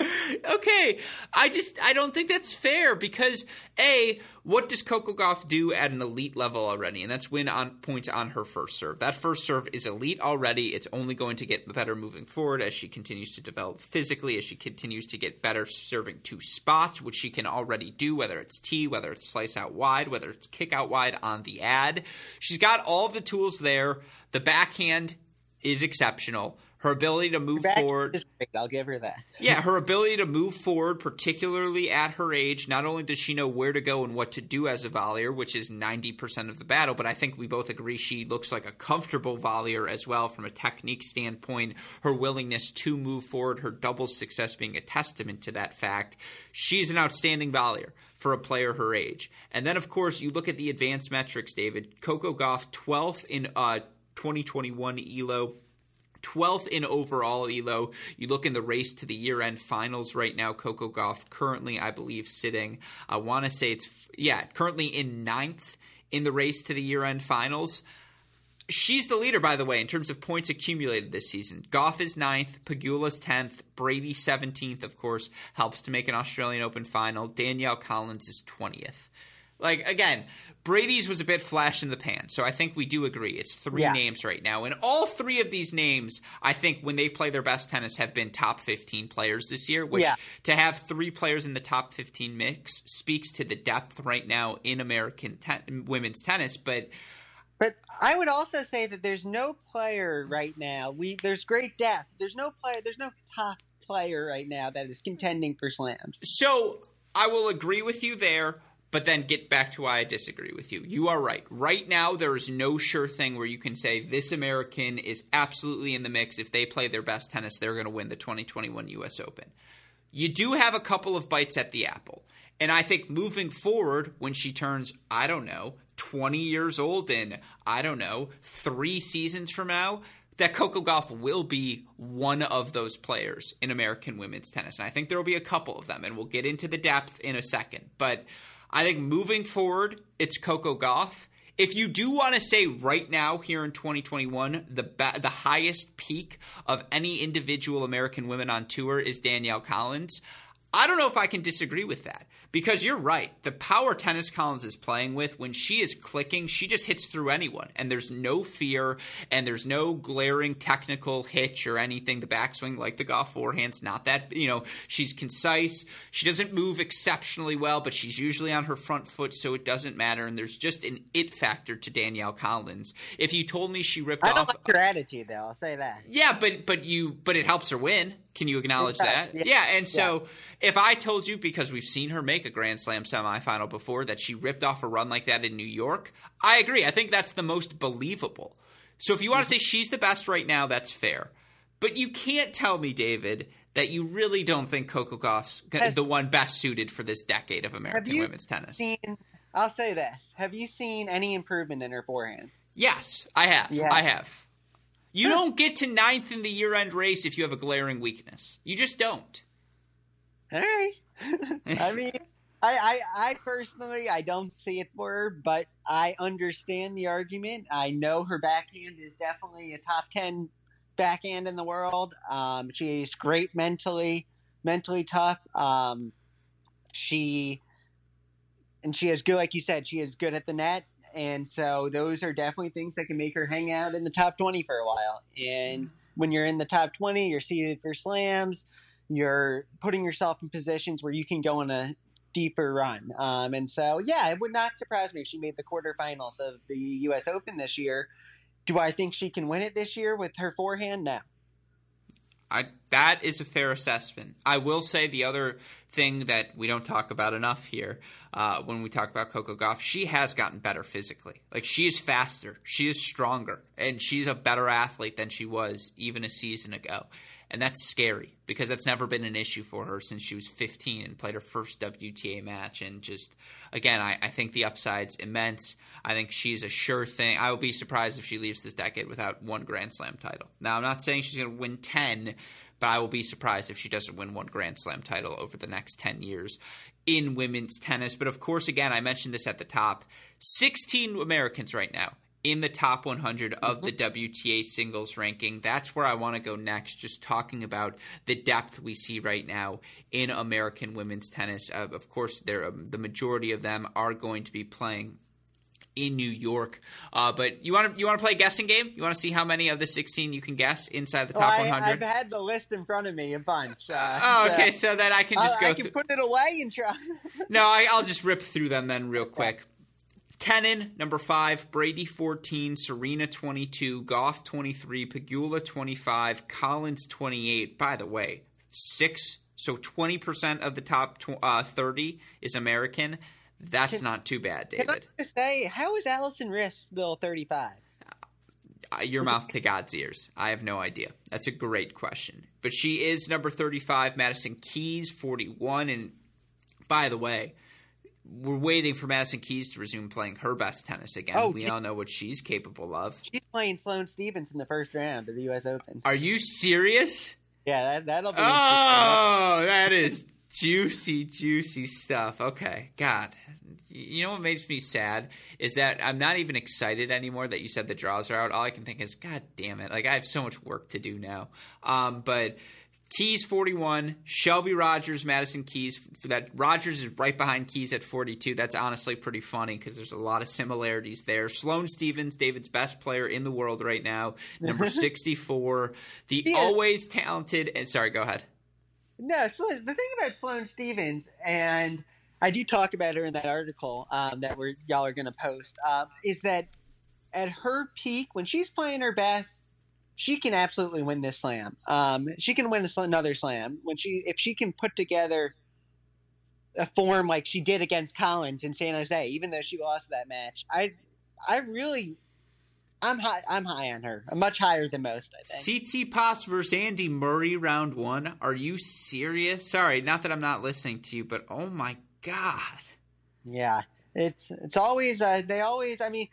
okay, I just I don't think that's fair because a what does Coco Gauff do at an elite level already, and that's win on points on her first serve. That first serve is elite already. It's only going to get better moving forward as she continues to develop physically, as she continues to get better serving two spots, which she can already do, whether it's tee, whether it's slice out wide, whether it's kick out wide on the ad. She's got all of the tools there. The backhand is exceptional her ability to move forward is great. I'll give her that. yeah, her ability to move forward, particularly at her age, not only does she know where to go and what to do as a volleyer, which is 90% of the battle, but I think we both agree she looks like a comfortable volleyer as well from a technique standpoint. Her willingness to move forward, her double success being a testament to that fact. She's an outstanding volleyer for a player her age. And then, of course, you look at the advanced metrics, David. Coco Gauff, 12th in uh, 2021 ELO 12th in overall elo. You look in the race to the year end finals right now. Coco gauff currently i believe sitting i want to say it's yeah currently in ninth in the race to the year end finals. She's the leader by the way in terms of points accumulated this season. Gauff is ninth Pegula's 10th brady 17th of course helps to make an australian open final. Danielle collins is 20th like again Brady's was a bit flash in the pan, so I think we do agree. It's three yeah. names right now, and all three of these names, I think, when they play their best tennis, have been top fifteen players this year. Which yeah. to have three players in the top fifteen mix speaks to the depth right now in American women's tennis. But but I would also say that there's no player right now. We there's great depth. There's no player. There's no top player right now that is contending for slams. So I will agree with you there but then get back to why I disagree with you. You are right. Right now, there is no sure thing where you can say this American is absolutely in the mix. If they play their best tennis, they're going to win the 2021 U.S. Open. You do have a couple of bites at the apple. And I think moving forward, when she turns, I don't know, 20 years old in, I don't know, three seasons from now, that Coco Gauff will be one of those players in American women's tennis. And I think there will be a couple of them, and we'll get into the depth in a second. But I think moving forward, it's Coco Gauff. If you do want to say right now here in 2021, the ba- the highest peak of any individual American women on tour is Danielle Collins. I don't know if I can disagree with that because you're right. The power tennis Collins is playing with, when she is clicking, she just hits through anyone, and there's no fear, and there's no glaring technical hitch or anything. The backswing, like the Gauff forehand's not that, you know, she's concise. She doesn't move exceptionally well, but she's usually on her front foot, so it doesn't matter. And there's just an it factor to Danielle Collins. If you told me she ripped I don't off, like her attitude, though. I'll say that. Yeah, but but you but it helps her win. Can you acknowledge that? Yeah. yeah. and so yeah. if I told you because we've seen her make a Grand Slam semifinal before that she ripped off a run like that in New York, I agree. I think that's the most believable. So if you want to mm-hmm. say she's the best right now, that's fair. But you can't tell me, David, that you really don't think Coco Gauff's Has, the one best suited for this decade of American women's tennis. Seen, I'll say this: Have you seen any improvement in her forehand? Yes, I have. Yeah. I have. You don't get to ninth in the year end race if you have a glaring weakness. You just don't. Hey. I mean, I, I, I personally, I don't see it for her, but I understand the argument. I know her backhand is definitely a top 10 backhand in the world. Um, she's great mentally, mentally tough. Um, she, and she is good, like you said, she is good at the net and so those are definitely things that can make her hang out in the top 20 for a while. And mm-hmm. when you're in the top 20, you're seeded for slams. You're putting yourself in positions where you can go on a deeper run. Um, and so, yeah, it would not surprise me if she made the quarterfinals of the U.S. Open this year. Do I think she can win it this year with her forehand? No. I that is a fair assessment. I will say the other thing that we don't talk about enough here uh, when we talk about Coco Gauff, she has gotten better physically. Like she is faster, she is stronger, and she's a better athlete than she was even a season ago. And that's scary because that's never been an issue for her since she was 15 and played her first WTA match. And just, again, I, I think the upside's immense. I think she's a sure thing. I will be surprised if she leaves this decade without one Grand Slam title. Now, I'm not saying she's going to win 10, but I will be surprised if she doesn't win one Grand Slam title over the next 10 years in women's tennis. But of course, again, I mentioned this at the top 16 Americans right now in the top 100 of the WTA singles ranking. That's where I want to go next, just talking about the depth we see right now in American women's tennis. Uh, of course, there um, the majority of them are going to be playing in New York. Uh, but you want to you want to play a guessing game? You want to see how many of the 16 you can guess inside the top well, I, 100? I've had the list in front of me a bunch. Uh, oh, okay, so, so that I can just I, go. I can put it away and try. no, I, will just rip through them then real quick. Kenin, number five, Brady 14, Serena 22, Gauff 23, Pegula 25, Collins 28. By the way, six, so 20% of the top tw- uh, 30 is American. That's can, not too bad, David. I say, how is Alison Riske still 35? Uh, your mouth to God's ears. I have no idea. That's a great question. But she is number 35, Madison Keys 41. And by the way, we're waiting for Madison Keys to resume playing her best tennis again. Oh, we all know what she's capable of. She's playing Sloane Stevens in the first round of the U.S. Open. Are you serious? Yeah, that, will be. Oh, that is juicy, juicy stuff. Okay, God. You know what makes me sad is that I'm not even excited anymore that you said the draws are out. All I can think is, God damn it! Like I have so much work to do now. Um, but Keys 41, Shelby Rogers, Madison Keys. For that Rogers is right behind Keys at 42. That's honestly pretty funny because there's a lot of similarities there. Sloane Stevens, David's best player in the world right now, number 64. The always talented. And sorry, go ahead. No, so the thing about Sloane Stevens, and I do talk about her in that article um, that we're y'all are going to post, um, is that at her peak when she's playing her best she can absolutely win this slam. Um, she can win another slam when she if she can put together a form like she did against Collins in San Jose, even though she lost that match. I I really I'm high I'm high on her. I'm much higher than most, I think. Tsitsipas versus Andy Murray round one. Are you serious? Sorry, not that I'm not listening to you, but oh my god. Yeah. It's it's always uh, they always I mean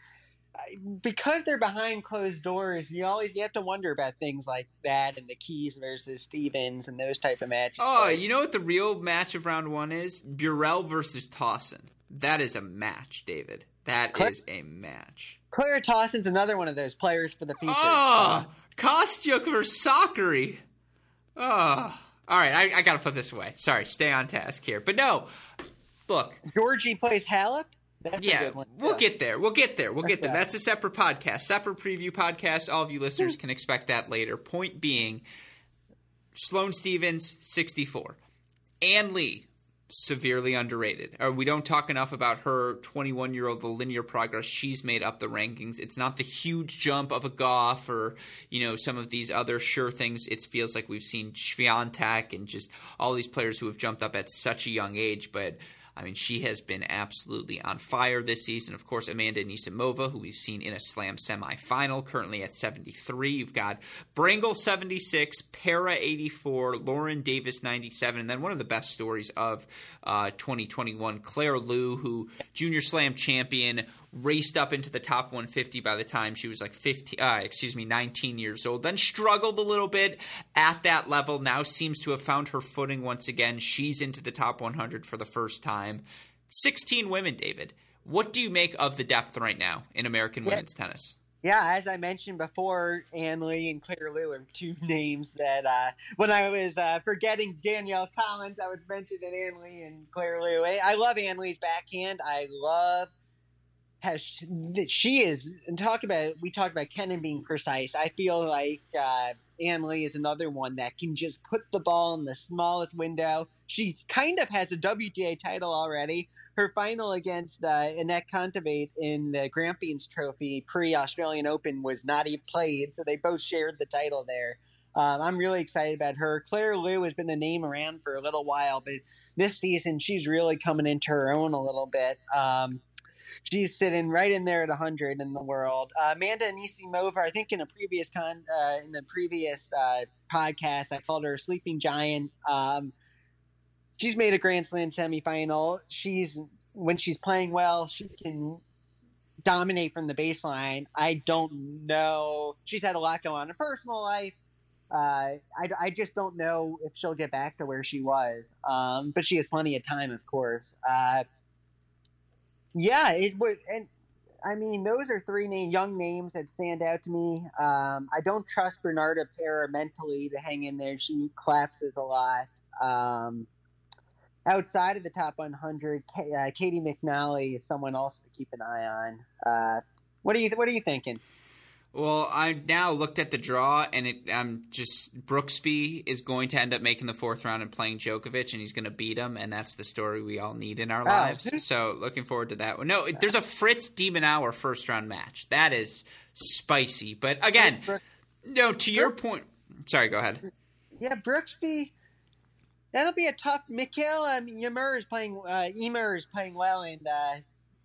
because they're behind closed doors, you always you have to wonder about things like that and the Keys versus Stevens and those type of matches. Oh, you know what the real match of round one is? Burrell versus Tauson. That is a match, David. That Claire, is a match. Claire Tauson's another one of those players for the future. Ah, oh, Kostyuk versus Sakkari. Oh. Ah. All right, I, I got to put this away. Sorry, stay on task here. But no, look. Giorgi plays Halep? That's yeah, we'll yeah. get there. We'll get there. We'll get there. That's a separate podcast, separate preview podcast. All of you listeners can expect that later. Point being, Sloane Stevens, 64. Ann Li, severely underrated. Or we don't talk enough about her 21 year old, the linear progress she's made up the rankings. It's not the huge jump of a Gauff or, you know, some of these other sure things. It feels like we've seen Swiatek and just all these players who have jumped up at such a young age. But I mean, she has been absolutely on fire this season. Of course, Amanda Anisimova, who we've seen in a slam semifinal, currently at 73. You've got Brengle 76, Pera 84, Lauren Davis 97, and then one of the best stories of uh, 2021, Claire Liu, who junior slam champion, raced up into the top 150 by the time she was like 15 uh, excuse me 19 years old then struggled a little bit at that level now seems to have found her footing once again she's into the top 100 for the first time 16 women david what do you make of the depth right now in american yeah. women's tennis yeah, as I mentioned before, Ann Li and Claire Liu are two names that uh, when I was uh, forgetting Danielle Collins, I was mentioning Ann Li and Claire Liu. I love Ann Li's backhand. I love has she is and talk about we talked about Kenin being precise. I feel like uh, Ann Li is another one that can just put the ball in the smallest window. She kind of has a WTA title already. Her final against uh, Anett Kontaveit in the Grampians Trophy pre Australian Open was not even played, so they both shared the title there. Um, I'm really excited about her. Claire Liu has been the name around for a little while, but this season she's really coming into her own a little bit. Um, she's sitting right in there at 100 in the world. Uh, Amanda Anisimova, I think in a previous con uh, in the previous uh, podcast, I called her a sleeping giant. Um, she's made a Grand Slam semifinal. She's when she's playing well, she can dominate from the baseline. I don't know. She's had a lot going on in personal life. Uh, I, I just don't know if she'll get back to where she was. Um, but she has plenty of time, of course. Yeah, it would. And I mean, those are three name, young names that stand out to me. Um, I don't trust Bernarda Pera mentally to hang in there. She collapses a lot. Um, outside of the top 100, uh, Caty McNally is someone else to keep an eye on. Uh, what are you What are you thinking? Well, I now looked at the draw, and it, I'm just Brooksby is going to end up making the fourth round and playing Djokovic, and he's going to beat him, and that's the story we all need in our oh. lives. So, looking forward to that one. No, there's a Fritz de Minaur first round match. That is spicy, but again, no. To your point, sorry. Go ahead. Yeah, Brooksby. That'll be a tough. Mikael um, Ymer is playing. Uh, Ymer is playing well, and uh,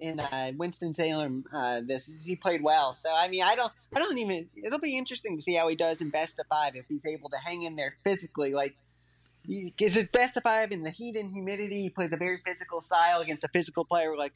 in uh, Winston Salem. Uh, this he played well. So I mean, I don't, I don't even. It'll be interesting to see how he does in best of five if he's able to hang in there physically. Like, is it best of five in the heat and humidity? He plays a very physical style against a physical player like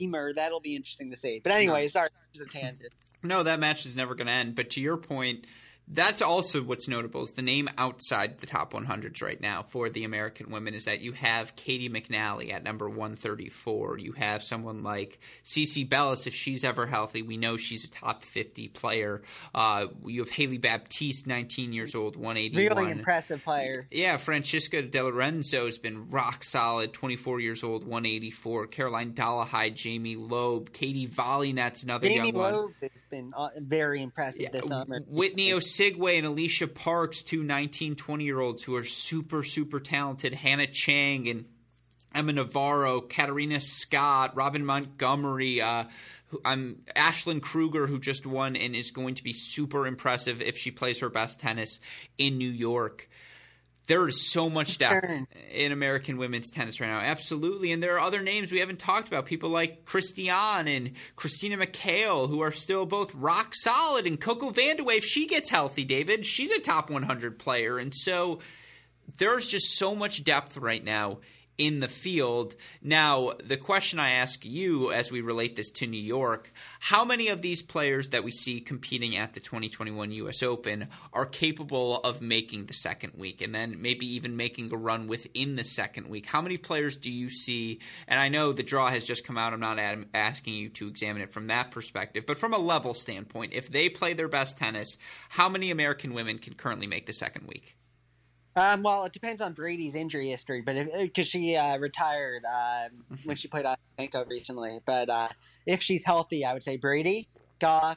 Ymer. That'll be interesting to see. But anyway, no. sorry, a tangent. No, that match is never going to end. But to your point that's also what's notable is the name outside the top 100s right now for the American women is that you have Caty McNally at number 134. You have someone like CiCi Bellis if she's ever healthy. We know she's a top 50 player. Uh, you have Hailey Baptiste, 19 years old, 181. Really impressive player. Yeah, Francesca Di Lorenzo has been rock solid, 24 years old, 184. Caroline Dolehide, Jamie Loeb, Katie Volynets another Jamie young Loeb one. has been uh, very impressive yeah, this summer. Whitney Osuigwe and Alicia Parks, two 19, 20 year olds who are super, super talented. Hannah Chang and Emma Navarro, Katarina Scott, Robin Montgomery, uh, I'm Ashlyn Krueger, who just won and is going to be super impressive if she plays her best tennis in New York there is so much depth sure. in American women's tennis right now. Absolutely. And there are other names we haven't talked about. People like Kristie Ahn and Christina McHale, who are still both rock solid. And Coco Vandeweghe, if she gets healthy, David, she's a top 100 player. And so there's just so much depth right now in the field. Now, the question I ask you as we relate this to New York how many of these players that we see competing at the 2021 US Open are capable of making the second week and then maybe even making a run within the second week? How many players do you see? And I know the draw has just come out. I'm not asking you to examine it from that perspective, but from a level standpoint, if they play their best tennis, how many American women can currently make the second week? Um, well, it depends on Brady's injury history, but because she uh, retired uh, when she played Ostapenko recently, but uh, if she's healthy, I would say Brady, Gauff,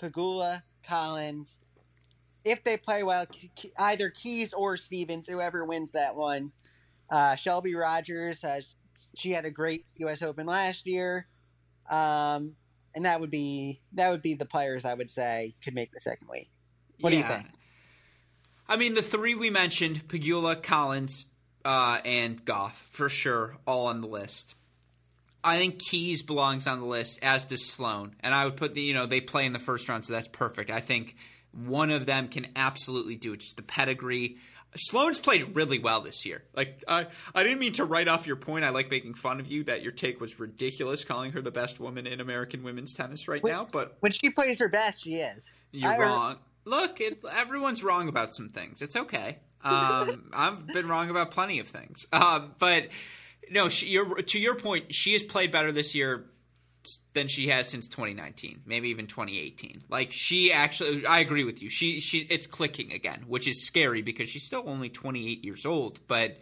Pegula, Collins. If they play well, either Keys or Stevens, whoever wins that one. Uh, Shelby Rogers, uh, she had a great U.S. Open last year, um, and that would be that would be the players I would say could make the second week. What yeah. do you think? I mean, the three we mentioned Pegula, Collins, uh, and Gauff, for sure, all on the list. I think Keys belongs on the list, as does Sloane. And I would put the, you know, they play in the first round, so that's perfect. I think one of them can absolutely do it. Just the pedigree. Sloane's played really well this year. Like I, I didn't mean to write off your point. I like making fun of you that your take was ridiculous, calling her the best woman in American women's tennis right when, now. But when she plays her best, she is. You're I, wrong look, it, everyone's wrong about some things. It's okay. Um, I've been wrong about plenty of things. Uh, but no, she, to your point, she has played better this year than she has since 2019, maybe even 2018. Like she actually, I agree with you. She she it's clicking again, which is scary because she's still only 28 years old. But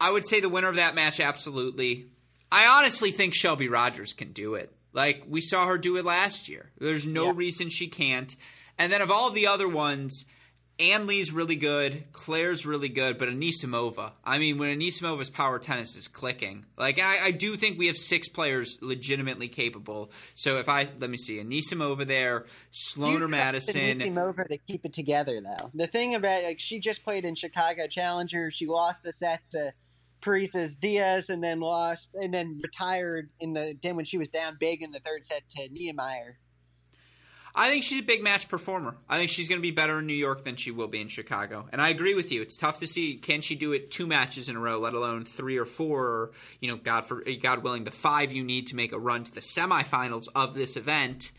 I would say the winner of that match, absolutely. I honestly think Shelby Rogers can do it. Like we saw her do it last year. There's no yeah. reason she can't. And then of all the other ones, Ann Li's really good. Claire's really good, but Anisimova. I mean, when Anisimova's power tennis is clicking, like I, I, do think we have six players legitimately capable. So if I let me see, Anisimova there, Sloane or Madison. Anisimova to keep it together though. The thing about like she just played in Chicago Challenger. She lost the set to Parrizas Diaz, and then lost, and then retired in the then when she was down big in the third set to Niemeier. I think she's a big match performer. I think she's going to be better in New York than she will be in Chicago. And I agree with you. It's tough to see can she do it two matches in a row, let alone three or four, or you know, God for God willing, the five you need to make a run to the semifinals of this event.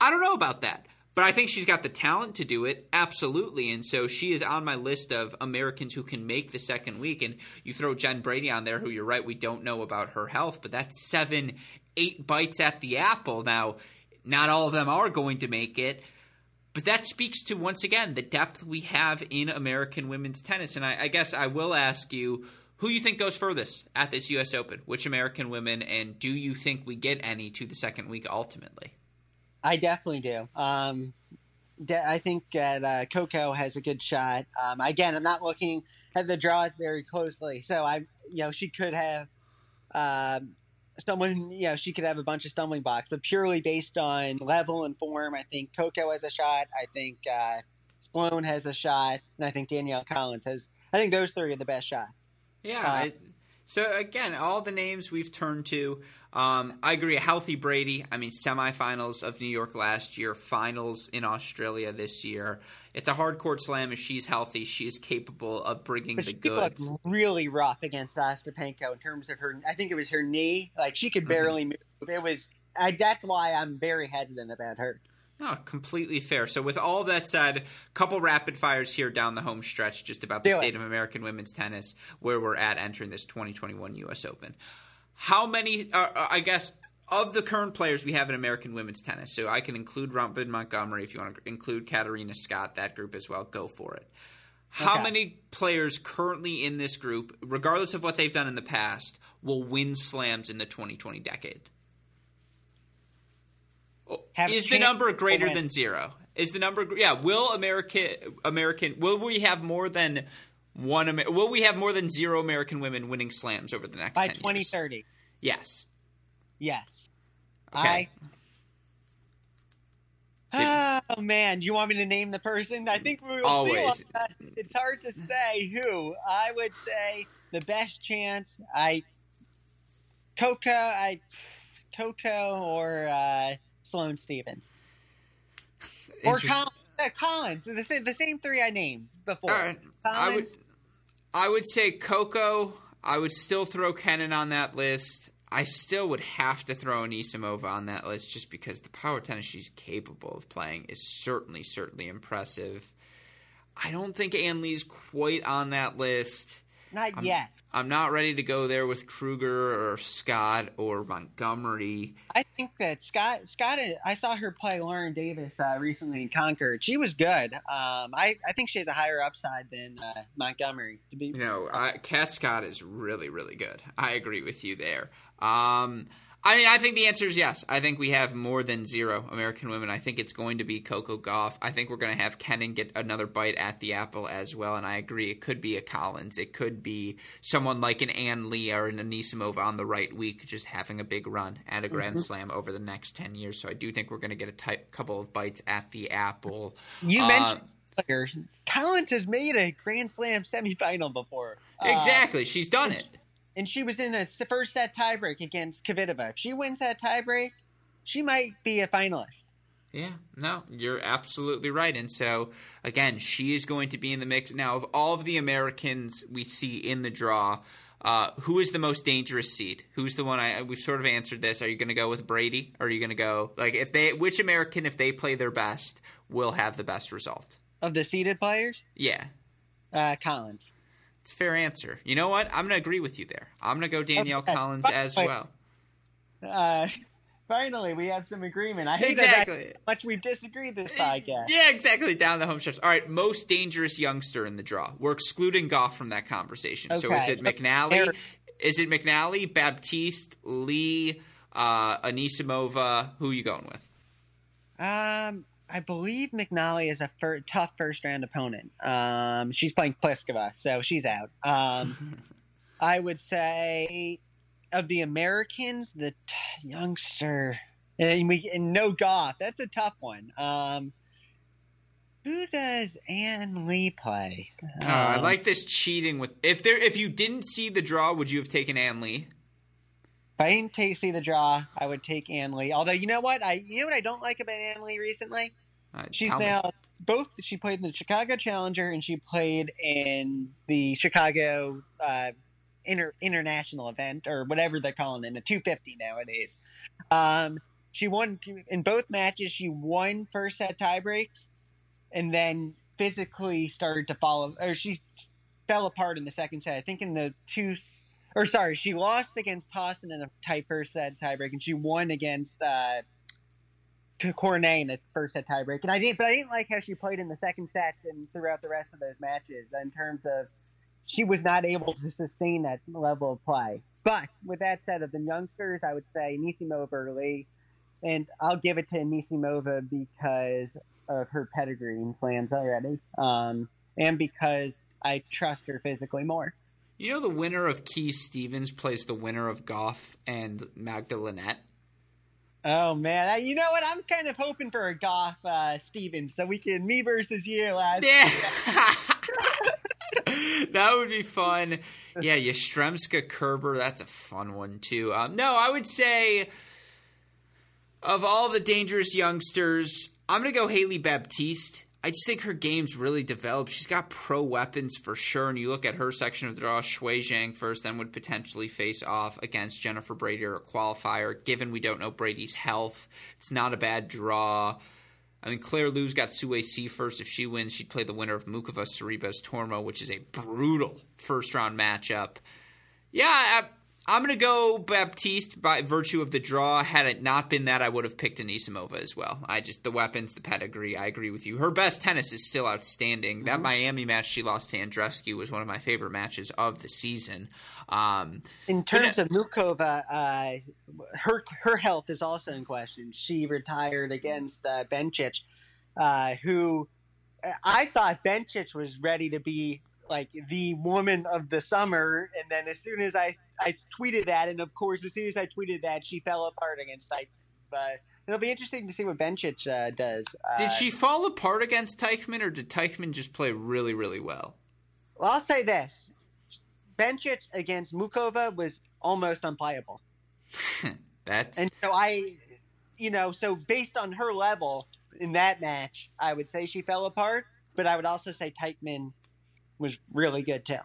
I don't know about that. But I think she's got the talent to do it, absolutely. And so she is on my list of Americans who can make the second week. And you throw Jen Brady on there, who you're right, we don't know about her health, but that's seven, eight bites at the apple. Now, not all of them are going to make it. But that speaks to, once again, the depth we have in American women's tennis. And I, I guess I will ask you who you think goes furthest at this U.S. Open? Which American women? And do you think we get any to the second week ultimately? I definitely do. Um, I think that uh, Coco has a good shot. Um, again, I'm not looking at the draws very closely, so I, you know, she could have um, someone, you know, she could have a bunch of stumbling blocks, but purely based on level and form, I think Coco has a shot. I think uh, Sloane has a shot, and I think Danielle Collins has. I think those three are the best shots. Yeah. Uh, I, so again, all the names we've turned to. Um, I agree. A healthy Brady. I mean, semifinals of New York last year, finals in Australia this year. It's a hard court slam. If she's healthy, she is capable of bringing but the she goods. Looked really rough against Ostapenko in terms of her. I think it was her knee. Like she could mm-hmm. barely mm-hmm. move. It was. I, that's why I'm very hesitant about her. No, completely fair. So, with all that said, couple rapid fires here down the home stretch, just about the Do state it. of American women's tennis, where we're at entering this 2021 U.S. Open how many? Uh, uh, I guess of the current players we have in American women's tennis. So I can include Robin Montgomery if you want to include Katarina Scott, that group as well. Go for it. How okay. many players currently in this group, regardless of what they've done in the past, will win slams in the 2020 decade? Have is the number greater than zero? Is the number yeah? Will American American will we have more than one will we have more than zero American women winning slams over the next by 2030? Years? Yes. Yes. Okay. I Oh man, do you want me to name the person? I think we will always. It's hard to say who. I would say the best chance. I Coco, I Coco or uh, Sloane Stevens or Collins. Uh, Collins. The same, the same three I named before. Collins, I would I would say Coco. I would still throw Kenin on that list. I still would have to throw Anisimova on that list just because the power tennis she's capable of playing is certainly, certainly impressive. I don't think Ann Li's quite on that list. Not I'm, yet. I'm not ready to go there with Kruger or Scott or Montgomery. I think that Scott Scott I saw her play Lauren Davis uh, recently in Concord. She was good. Um, I I think she has a higher upside than uh, Montgomery. To be, you know, I, Kat Scott is really really good. I agree with you there. Um, I mean, I think the answer is yes. I think we have more than zero American women. I think it's going to be Coco Gauff. I think we're going to have Kenin get another bite at the apple as well. And I agree, it could be a Collins. It could be someone like an Ann Li or an Anisimova on the right week, just having a big run at a Grand mm-hmm. Slam over the next 10 years. So I do think we're going to get a type, couple of bites at the apple. You uh, mentioned players. Collins has made a Grand Slam semifinal before. Exactly. Uh, She's done it and she was in a first set tiebreak against Kvitova. If she wins that tiebreak, she might be a finalist. Yeah, no, you're absolutely right. And so, again, she is going to be in the mix. Now, of all of the Americans we see in the draw, uh, who is the most dangerous seed? Who's the one? I we've sort of answered this. Are you going to go with Brady? Or are you going to go like if they which American, if they play their best, will have the best result of the seeded players? Yeah, uh, Collins. It's a fair answer. You know what? I'm going to agree with you there. I'm going to go Danielle okay. Collins as well. Uh, finally, we have some agreement. I hate exactly. that much we've disagreed this podcast. Yeah, exactly. Down the home stretch. All right, most dangerous youngster in the draw. We're excluding Gauff from that conversation. Okay. So is it McNally? Is it McNally, Baptiste, Li, uh, Anisimova? Who are you going with? Um, I believe McNally is a fir- tough first round opponent. Um, she's playing Pliskova, so she's out. Um, I would say of the Americans, the t- youngster, and we and no Gauff. That's a tough one. Um, who does Ann Li play? Uh, I Um, like this cheating with if there if you didn't see the draw, would you have taken Ann Li? If I didn't take, see the draw, I would take Ann Li. Although you know what, I you know what I don't like about Ann Li recently. Uh, She's tell me. now both. She played in the Chicago Challenger and she played in the Chicago uh, inter, International event or whatever they're calling it, a 250 nowadays. Um, she won in both matches. She won first set tiebreaks, and then physically started to follow, or she fell apart in the second set. I think in the two, or sorry, she lost against Tauson in a tight first set tiebreak, and she won against. Uh, Cornet in the first set tiebreak, and I didn't, but I didn't like how she played in the second set and throughout the rest of those matches. In terms of, she was not able to sustain that level of play. But with that said, of the youngsters, I would say Anisimova Li, and I'll give it to Anisimova because of her pedigree in slams already, um, and because I trust her physically more. You know the winner of Key Stevens plays the winner of Gauff and Magda Linette. Oh man, I, you know what? I'm kind of hoping for a Gauff uh, Stevens, so we can me versus you. Last Yeah. that would be fun. Yeah, Yastremska Kerber, that's a fun one too. Um, no, I would say of all the dangerous youngsters, I'm gonna go Hailey Baptiste. I just think her game's really developed. She's got pro weapons for sure. And you look at her section of the draw, Shuai Zhang first, then would potentially face off against Jennifer Brady or a qualifier. Given we don't know Brady's health, it's not a bad draw. I mean, Claire Liu's got Sue C first. If she wins, she'd play the winner of Muchova Sorribes Tormo, which is a brutal first round matchup. Yeah, I, I'm going to go Baptiste by virtue of the draw. Had it not been that, I would have picked Anisimova as well. I just, the weapons, the pedigree, I agree with you. Her best tennis is still outstanding. That Miami match she lost to Andreescu was one of my favorite matches of the season. Um, In terms of Muchova, uh, her her health is also in question. She retired against uh, uh, who I thought Bencic was ready to be like the woman of the summer, and then as soon as I I tweeted that, and of course as soon as I tweeted that, she fell apart against I. But it'll be interesting to see what Bencic uh, does. Uh, did she fall apart against Teichmann, or did Teichmann just play really, really well? Well, I'll say this: Bencic against Muchova was almost unplayable. That's And so I, you know, so based on her level in that match, I would say she fell apart. But I would also say Teichman was really good too.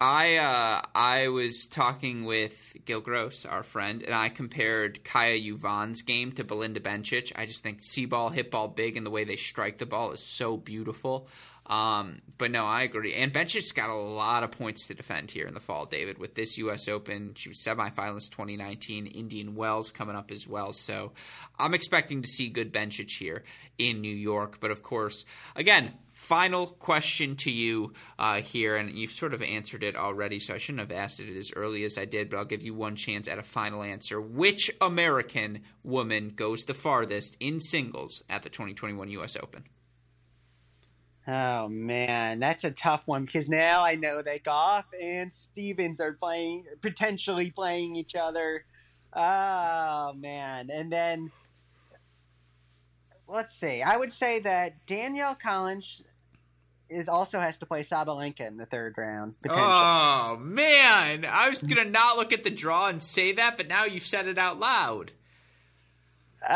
I uh, I was talking with Gil Gross, our friend, and I compared Kaja Juvan's game to Belinda Bencic. I just think see ball, hit ball big, and the way they strike the ball is so beautiful. Um, but no, I agree. And Bencic's got a lot of points to defend here in the fall, David, with this U.S. Open. She was semifinalist 2019, Indian Wells coming up as well. So I'm expecting to see good Bencic here in New York. But of course, again, final question to you uh, here, and you've sort of answered it already, so I shouldn't have asked it as early as I did, but I'll give you one chance at a final answer. Which American woman goes the farthest in singles at the 2021 U.S. Open? Oh man, that's a tough one because now I know that Gauff and Stevens are playing, potentially playing each other. Oh man, and then let's see. I would say that Danielle Collins is also has to play Sabalenka in the third round. Oh, man. I was going to not look at the draw and say that, but now you've said it out loud. Uh,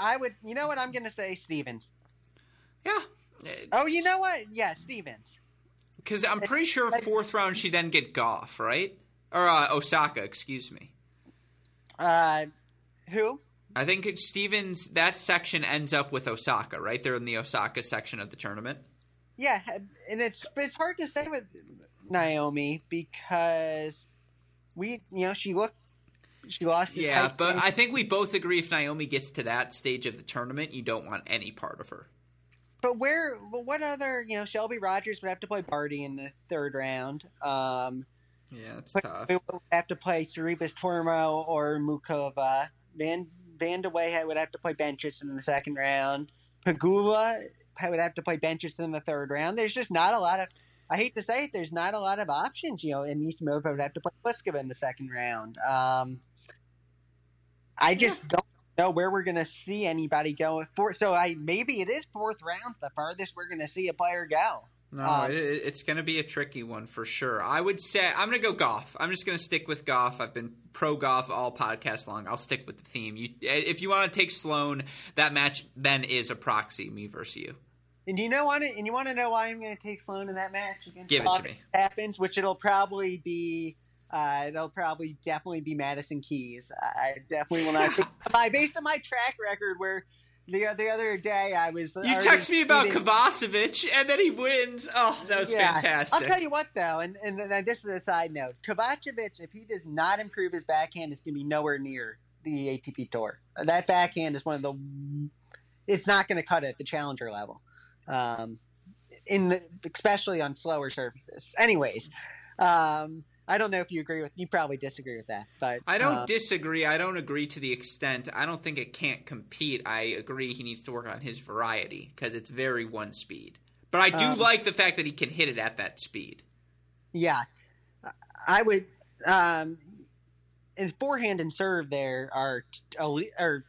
I would. You know what? I'm going to say Stevens. Yeah. Oh, you know what? Yeah, Stevens. Because I'm pretty sure fourth round she then get Gauff, right? Or uh, Osaka, excuse me. Uh, who? I think Stevens, that section ends up with Osaka, right? They're in the Osaka section of the tournament. Yeah, and it's it's hard to say with Naomi because we, you know, she looked, she lost. Yeah, but I think we both agree if Naomi gets to that stage of the tournament, you don't want any part of her. but where? But what other? You know, Shelby Rogers would have to play Barty in the third round. Um, Yeah, it's tough. we would have to play Sorribes Tormo or Muchova. Van Vandeweghe would have to play Bencic in the second round. Pegula would have to play Bencic in the third round. There's just not a lot of. I hate to say it, there's not a lot of options. You know, and Anisimova would have to play Pliskova in the second round. Um, I just yeah. don't know where we're going to see anybody go for. So I maybe it is fourth round, the farthest we're going to see a player go. No, um, it, it's going to be a tricky one for sure. I would say I'm going to go Gauff. I'm just going to stick with Gauff. I've been pro Gauff all podcast long. I'll stick with the theme. You, if you want to take Sloane, that match then is a proxy me versus you. And you know to, and you want to know why I'm going to take Sloane in that match against Give it to me. Happens, which it'll probably be. Uh, it'll probably definitely be Madison Keys. I definitely will not. by based on my track record, where the the other day I was. You text me about eating... Kovacevic and then he wins. Oh, that was yeah. fantastic. I'll tell you what though, and and then this is a side note: Kovacevic, if he does not improve his backhand, is going to be nowhere near the ATP Tour. That backhand is one of the. It's not going to cut it at the challenger level, um, in the, especially on slower surfaces. Anyways. Um, I don't know if you agree with. You probably disagree with that, but I don't um, disagree. I don't agree to the extent. I don't think it can't compete. I agree he needs to work on his variety because it's very one speed. But I do um, like the fact that he can hit it at that speed. Yeah, I would. Um, his forehand and serve there are are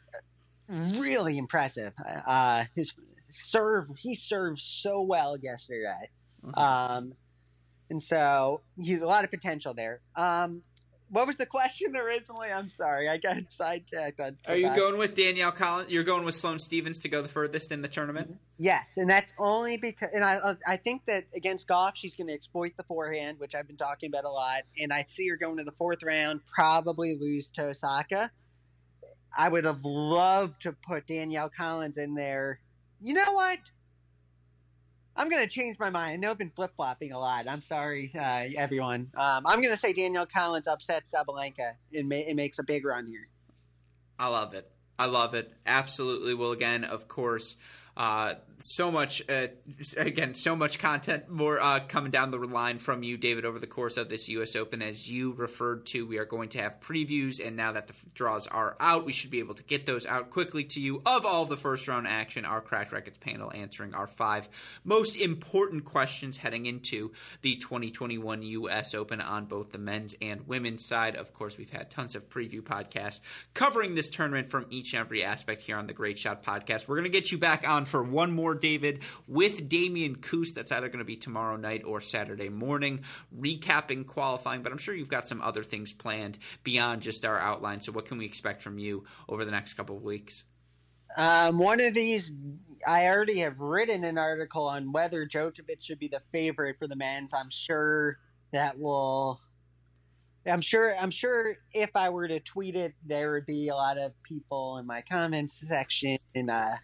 really impressive. Uh, his serve, he served so well yesterday. Mm-hmm. Um, and so he's a lot of potential there. Um, what was the question originally? I'm sorry, I got sidetracked. On Are you going with Danielle Collins? You're going with Sloane Stevens to go the furthest in the tournament? Yes, and that's only because, and I, I think that against Gauff, she's going to exploit the forehand, which I've been talking about a lot, and I see her going to the fourth round, probably lose to Osaka. I would have loved to put Danielle Collins in there. You know what? I'm going to change my mind. I know I've been flip flopping a lot. I'm sorry, uh, everyone. Um, I'm going to say Danielle Collins upsets Sabalenka and, ma- makes a big run here. I love it. I love it. Absolutely. Well, again, of course, uh, so much, uh, again, so much content more uh, coming down the line from you, David, over the course of this U.S. Open. As you referred to, we are going to have previews, and now that the draws are out, we should be able to get those out quickly to you of all the first round action. Our Cracked Racquets panel answering our five most important questions heading into the 2021 U.S. Open on both the men's and women's side. Of course, we've had tons of preview podcasts covering this tournament from each and every aspect here on the Great Shot podcast. We're going to get you back on for one more David, with Damian Kust. That's either going to be tomorrow night or Saturday morning, recapping qualifying. But I'm sure you've got some other things planned beyond just our outline. So, what can we expect from you over the next couple of weeks? Um, one of these, I already have written an article on whether Djokovic should be the favorite for the men's. I'm sure that will. I'm sure. I'm sure if I were to tweet it, there would be a lot of people in my comments section and uh,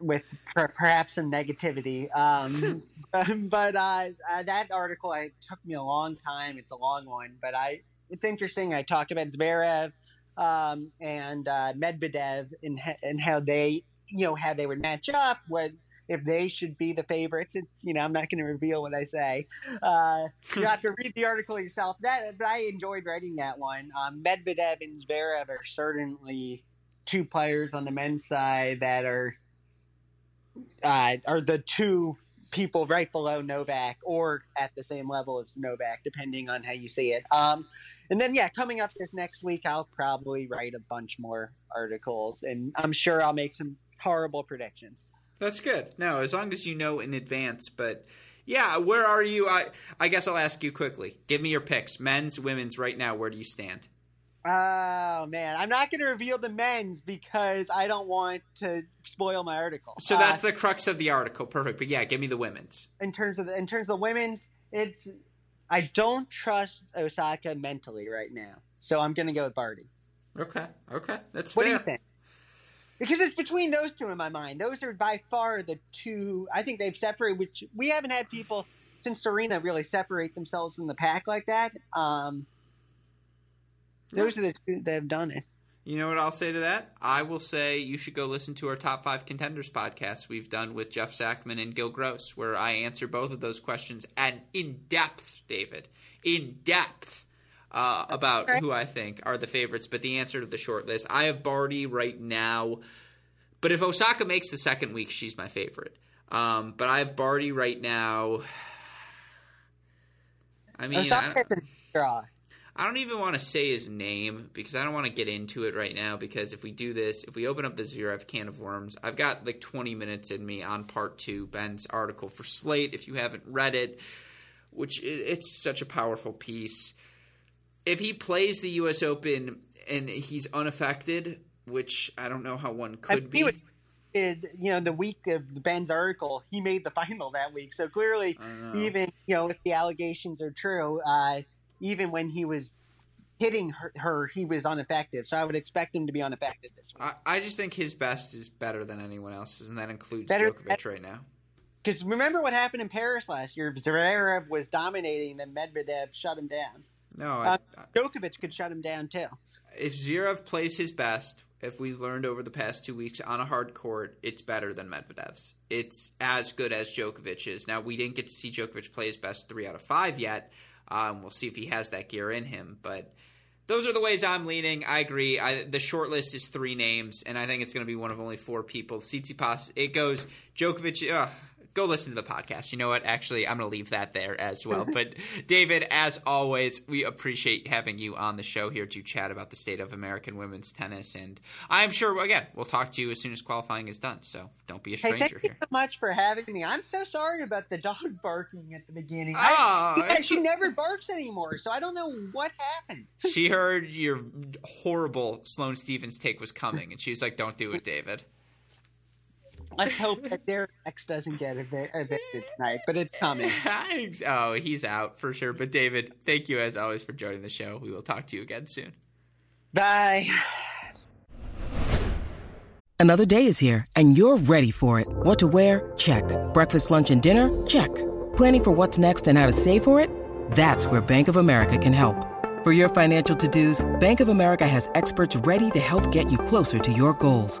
with per- perhaps some negativity. Um, but uh, uh, that article it took me a long time. It's a long one, but I it's interesting. I talked about Zverev um, and uh, Medvedev and and how they you know how they would match up. What if they should be the favorites? It's, you know, I'm not going to reveal what I say. Uh, you have to read the article yourself. That, but I enjoyed writing that one. Um, Medvedev and Zverev are certainly two players on the men's side that are uh, are the two people right below Novak or at the same level as Novak, depending on how you see it. Um, and then, yeah, coming up this next week, I'll probably write a bunch more articles, and I'm sure I'll make some horrible predictions. That's good. No, as long as you know in advance. But yeah, where are you? I I guess I'll ask you quickly. Give me your picks, men's, women's, right now. Where do you stand? Oh man, I'm not going to reveal the men's because I don't want to spoil my article. So that's uh, the crux of the article. Perfect. But yeah, give me the women's. In terms of the, in terms of the women's, it's I don't trust Osaka mentally right now, so I'm going to go with Barty. Okay. Okay, that's what fair. do you think? Because it's between those two in my mind. Those are by far the two. I think they've separated. Which we haven't had people since Serena really separate themselves from the pack like that. Um, those are the two that have done it. You know what I'll say to that? I will say you should go listen to our top five contenders podcast we've done with Jeff Sackmann and Gil Gross, where I answer both of those questions and in depth, David, in depth uh, about who I think are the favorites. But the answer to the short list, I have Barty right now But if Osaka makes the second week, she's my favorite. Um, but I have Barty right now. I mean, I don't, draw. I don't even want to say his name because I don't want to get into it right now. Because if we do this, if we open up the Zverev can of worms, I've got like 20 minutes in me on part two, Ben's article for Slate. If you haven't read it, which it's such a powerful piece. If he plays the U.S. Open and he's unaffected, which I don't know how one could be. You know the week of Ben's article, he made the final that week. So clearly, even you know if the allegations are true, uh, even when he was hitting her, her, he was ineffective. So I would expect him to be unaffected this week. I, I just think his best is better than anyone else's, and that includes better, Djokovic right now. Because remember what happened in Paris last year? Zverev was dominating, then Medvedev shut him down. No, I, uh, Djokovic could shut him down too. If Zverev plays his best, if we've learned over the past two weeks on a hard court, it's better than Medvedev's. It's as good as Djokovic's. Now we didn't get to see Djokovic play his best three out of five yet. Um, we'll see if he has that gear in him, but those are the ways I'm leaning. I agree. I, the short list is three names, and I think it's going to be one of only four people. Tsitsipas. It goes Djokovic. Ugh, go listen to the podcast. You know what? Actually, I'm going to leave that there as well. but David, as always, we appreciate having you on the show here to chat about the state of American women's tennis. And I'm sure, again, we'll talk to you as soon as qualifying is done. So don't be a stranger hey, thank here. you so much for having me. I'm so sorry about the dog barking at the beginning. Oh, I, ah, yeah, she never barks anymore, so I don't know what happened. she heard your horrible Sloane Stevens take was coming, and she was like, "Don't do it, David." Let's hope that Derek X doesn't get evicted tonight, but it's coming. oh, he's out for sure. But David, thank you as always for joining the show. We will talk to you again soon. Bye. Another day is here, and you're ready for it. What to wear? Check. Breakfast, lunch, and dinner? Check. Planning for what's next and how to save for it? That's where Bank of America can help. For your financial to-dos, Bank of America has experts ready to help get you closer to your goals.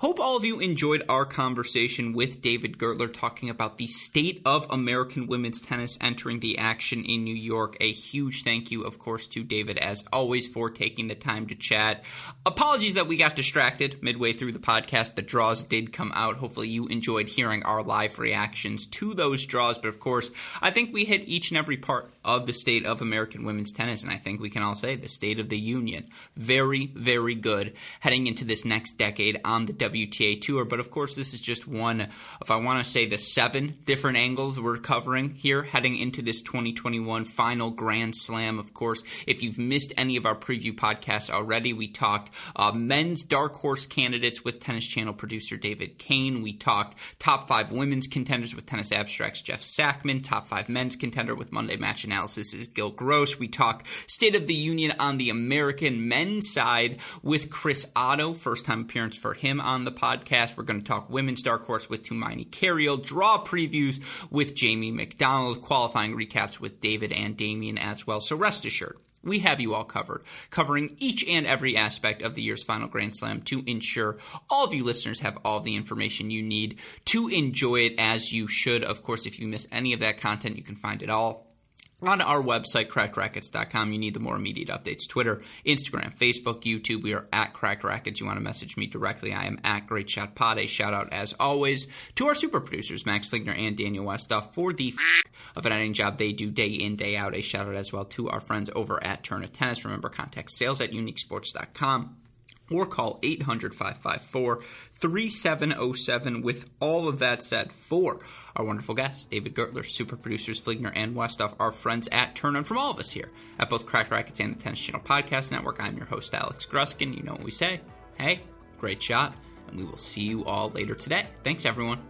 Hope all of you enjoyed our conversation with David Gertler talking about the state of American women's tennis entering the action in New York. A huge thank you, of course, to David, as always, for taking the time to chat. Apologies that we got distracted midway through the podcast. The draws did come out. Hopefully, you enjoyed hearing our live reactions to those draws. But of course, I think we hit each and every part of the state of American women's tennis. And I think we can all say the state of the union. Very, very good heading into this next decade on the WTA Tour. But of course, this is just one if I want to say the seven different angles we're covering here heading into this 2021 final Grand Slam. Of course, if you've missed any of our preview podcasts already, we talked uh, men's dark horse candidates with Tennis Channel producer David Kane. We talked top five women's contenders with Tennis Abstracts Jeff Sackmann, top five men's contender with Monday Match Analysis is Gil Gross. We talk State of the Union on the American men's side with Chris Otto, first time appearance for him on on the podcast. We're going to talk women's dark horse with Tumaini Carayol, draw previews with Jamie McDonald, qualifying recaps with David and Damien as well. So rest assured, we have you all covered, covering each and every aspect of the year's final Grand Slam to ensure all of you listeners have all the information you need to enjoy it as you should. Of course, if you miss any of that content, you can find it all on our website, crackedracquets.com. You need the more immediate updates Twitter, Instagram, Facebook, YouTube. We are at Cracked Racquets. You want to message me directly, I am at Great Shot Pod. A shout out, as always, to our super producers, Max Fligner and Daniel Westoff, for the f- of an editing job they do day in, day out. A shout out as well to our friends over at Tourna Tennis. Remember, contact sales at uniquesports.com or call 800 554 3707. With all of that said, for our wonderful guests, David Gertler, super producers Fligner and Westoff, our friends at Tourna and from all of us here at both Cracked Racquets and the Tennis Channel Podcast Network. I'm your host, Alex Gruskin. You know what we say. Hey, great shot, and we will see you all later today. Thanks, everyone.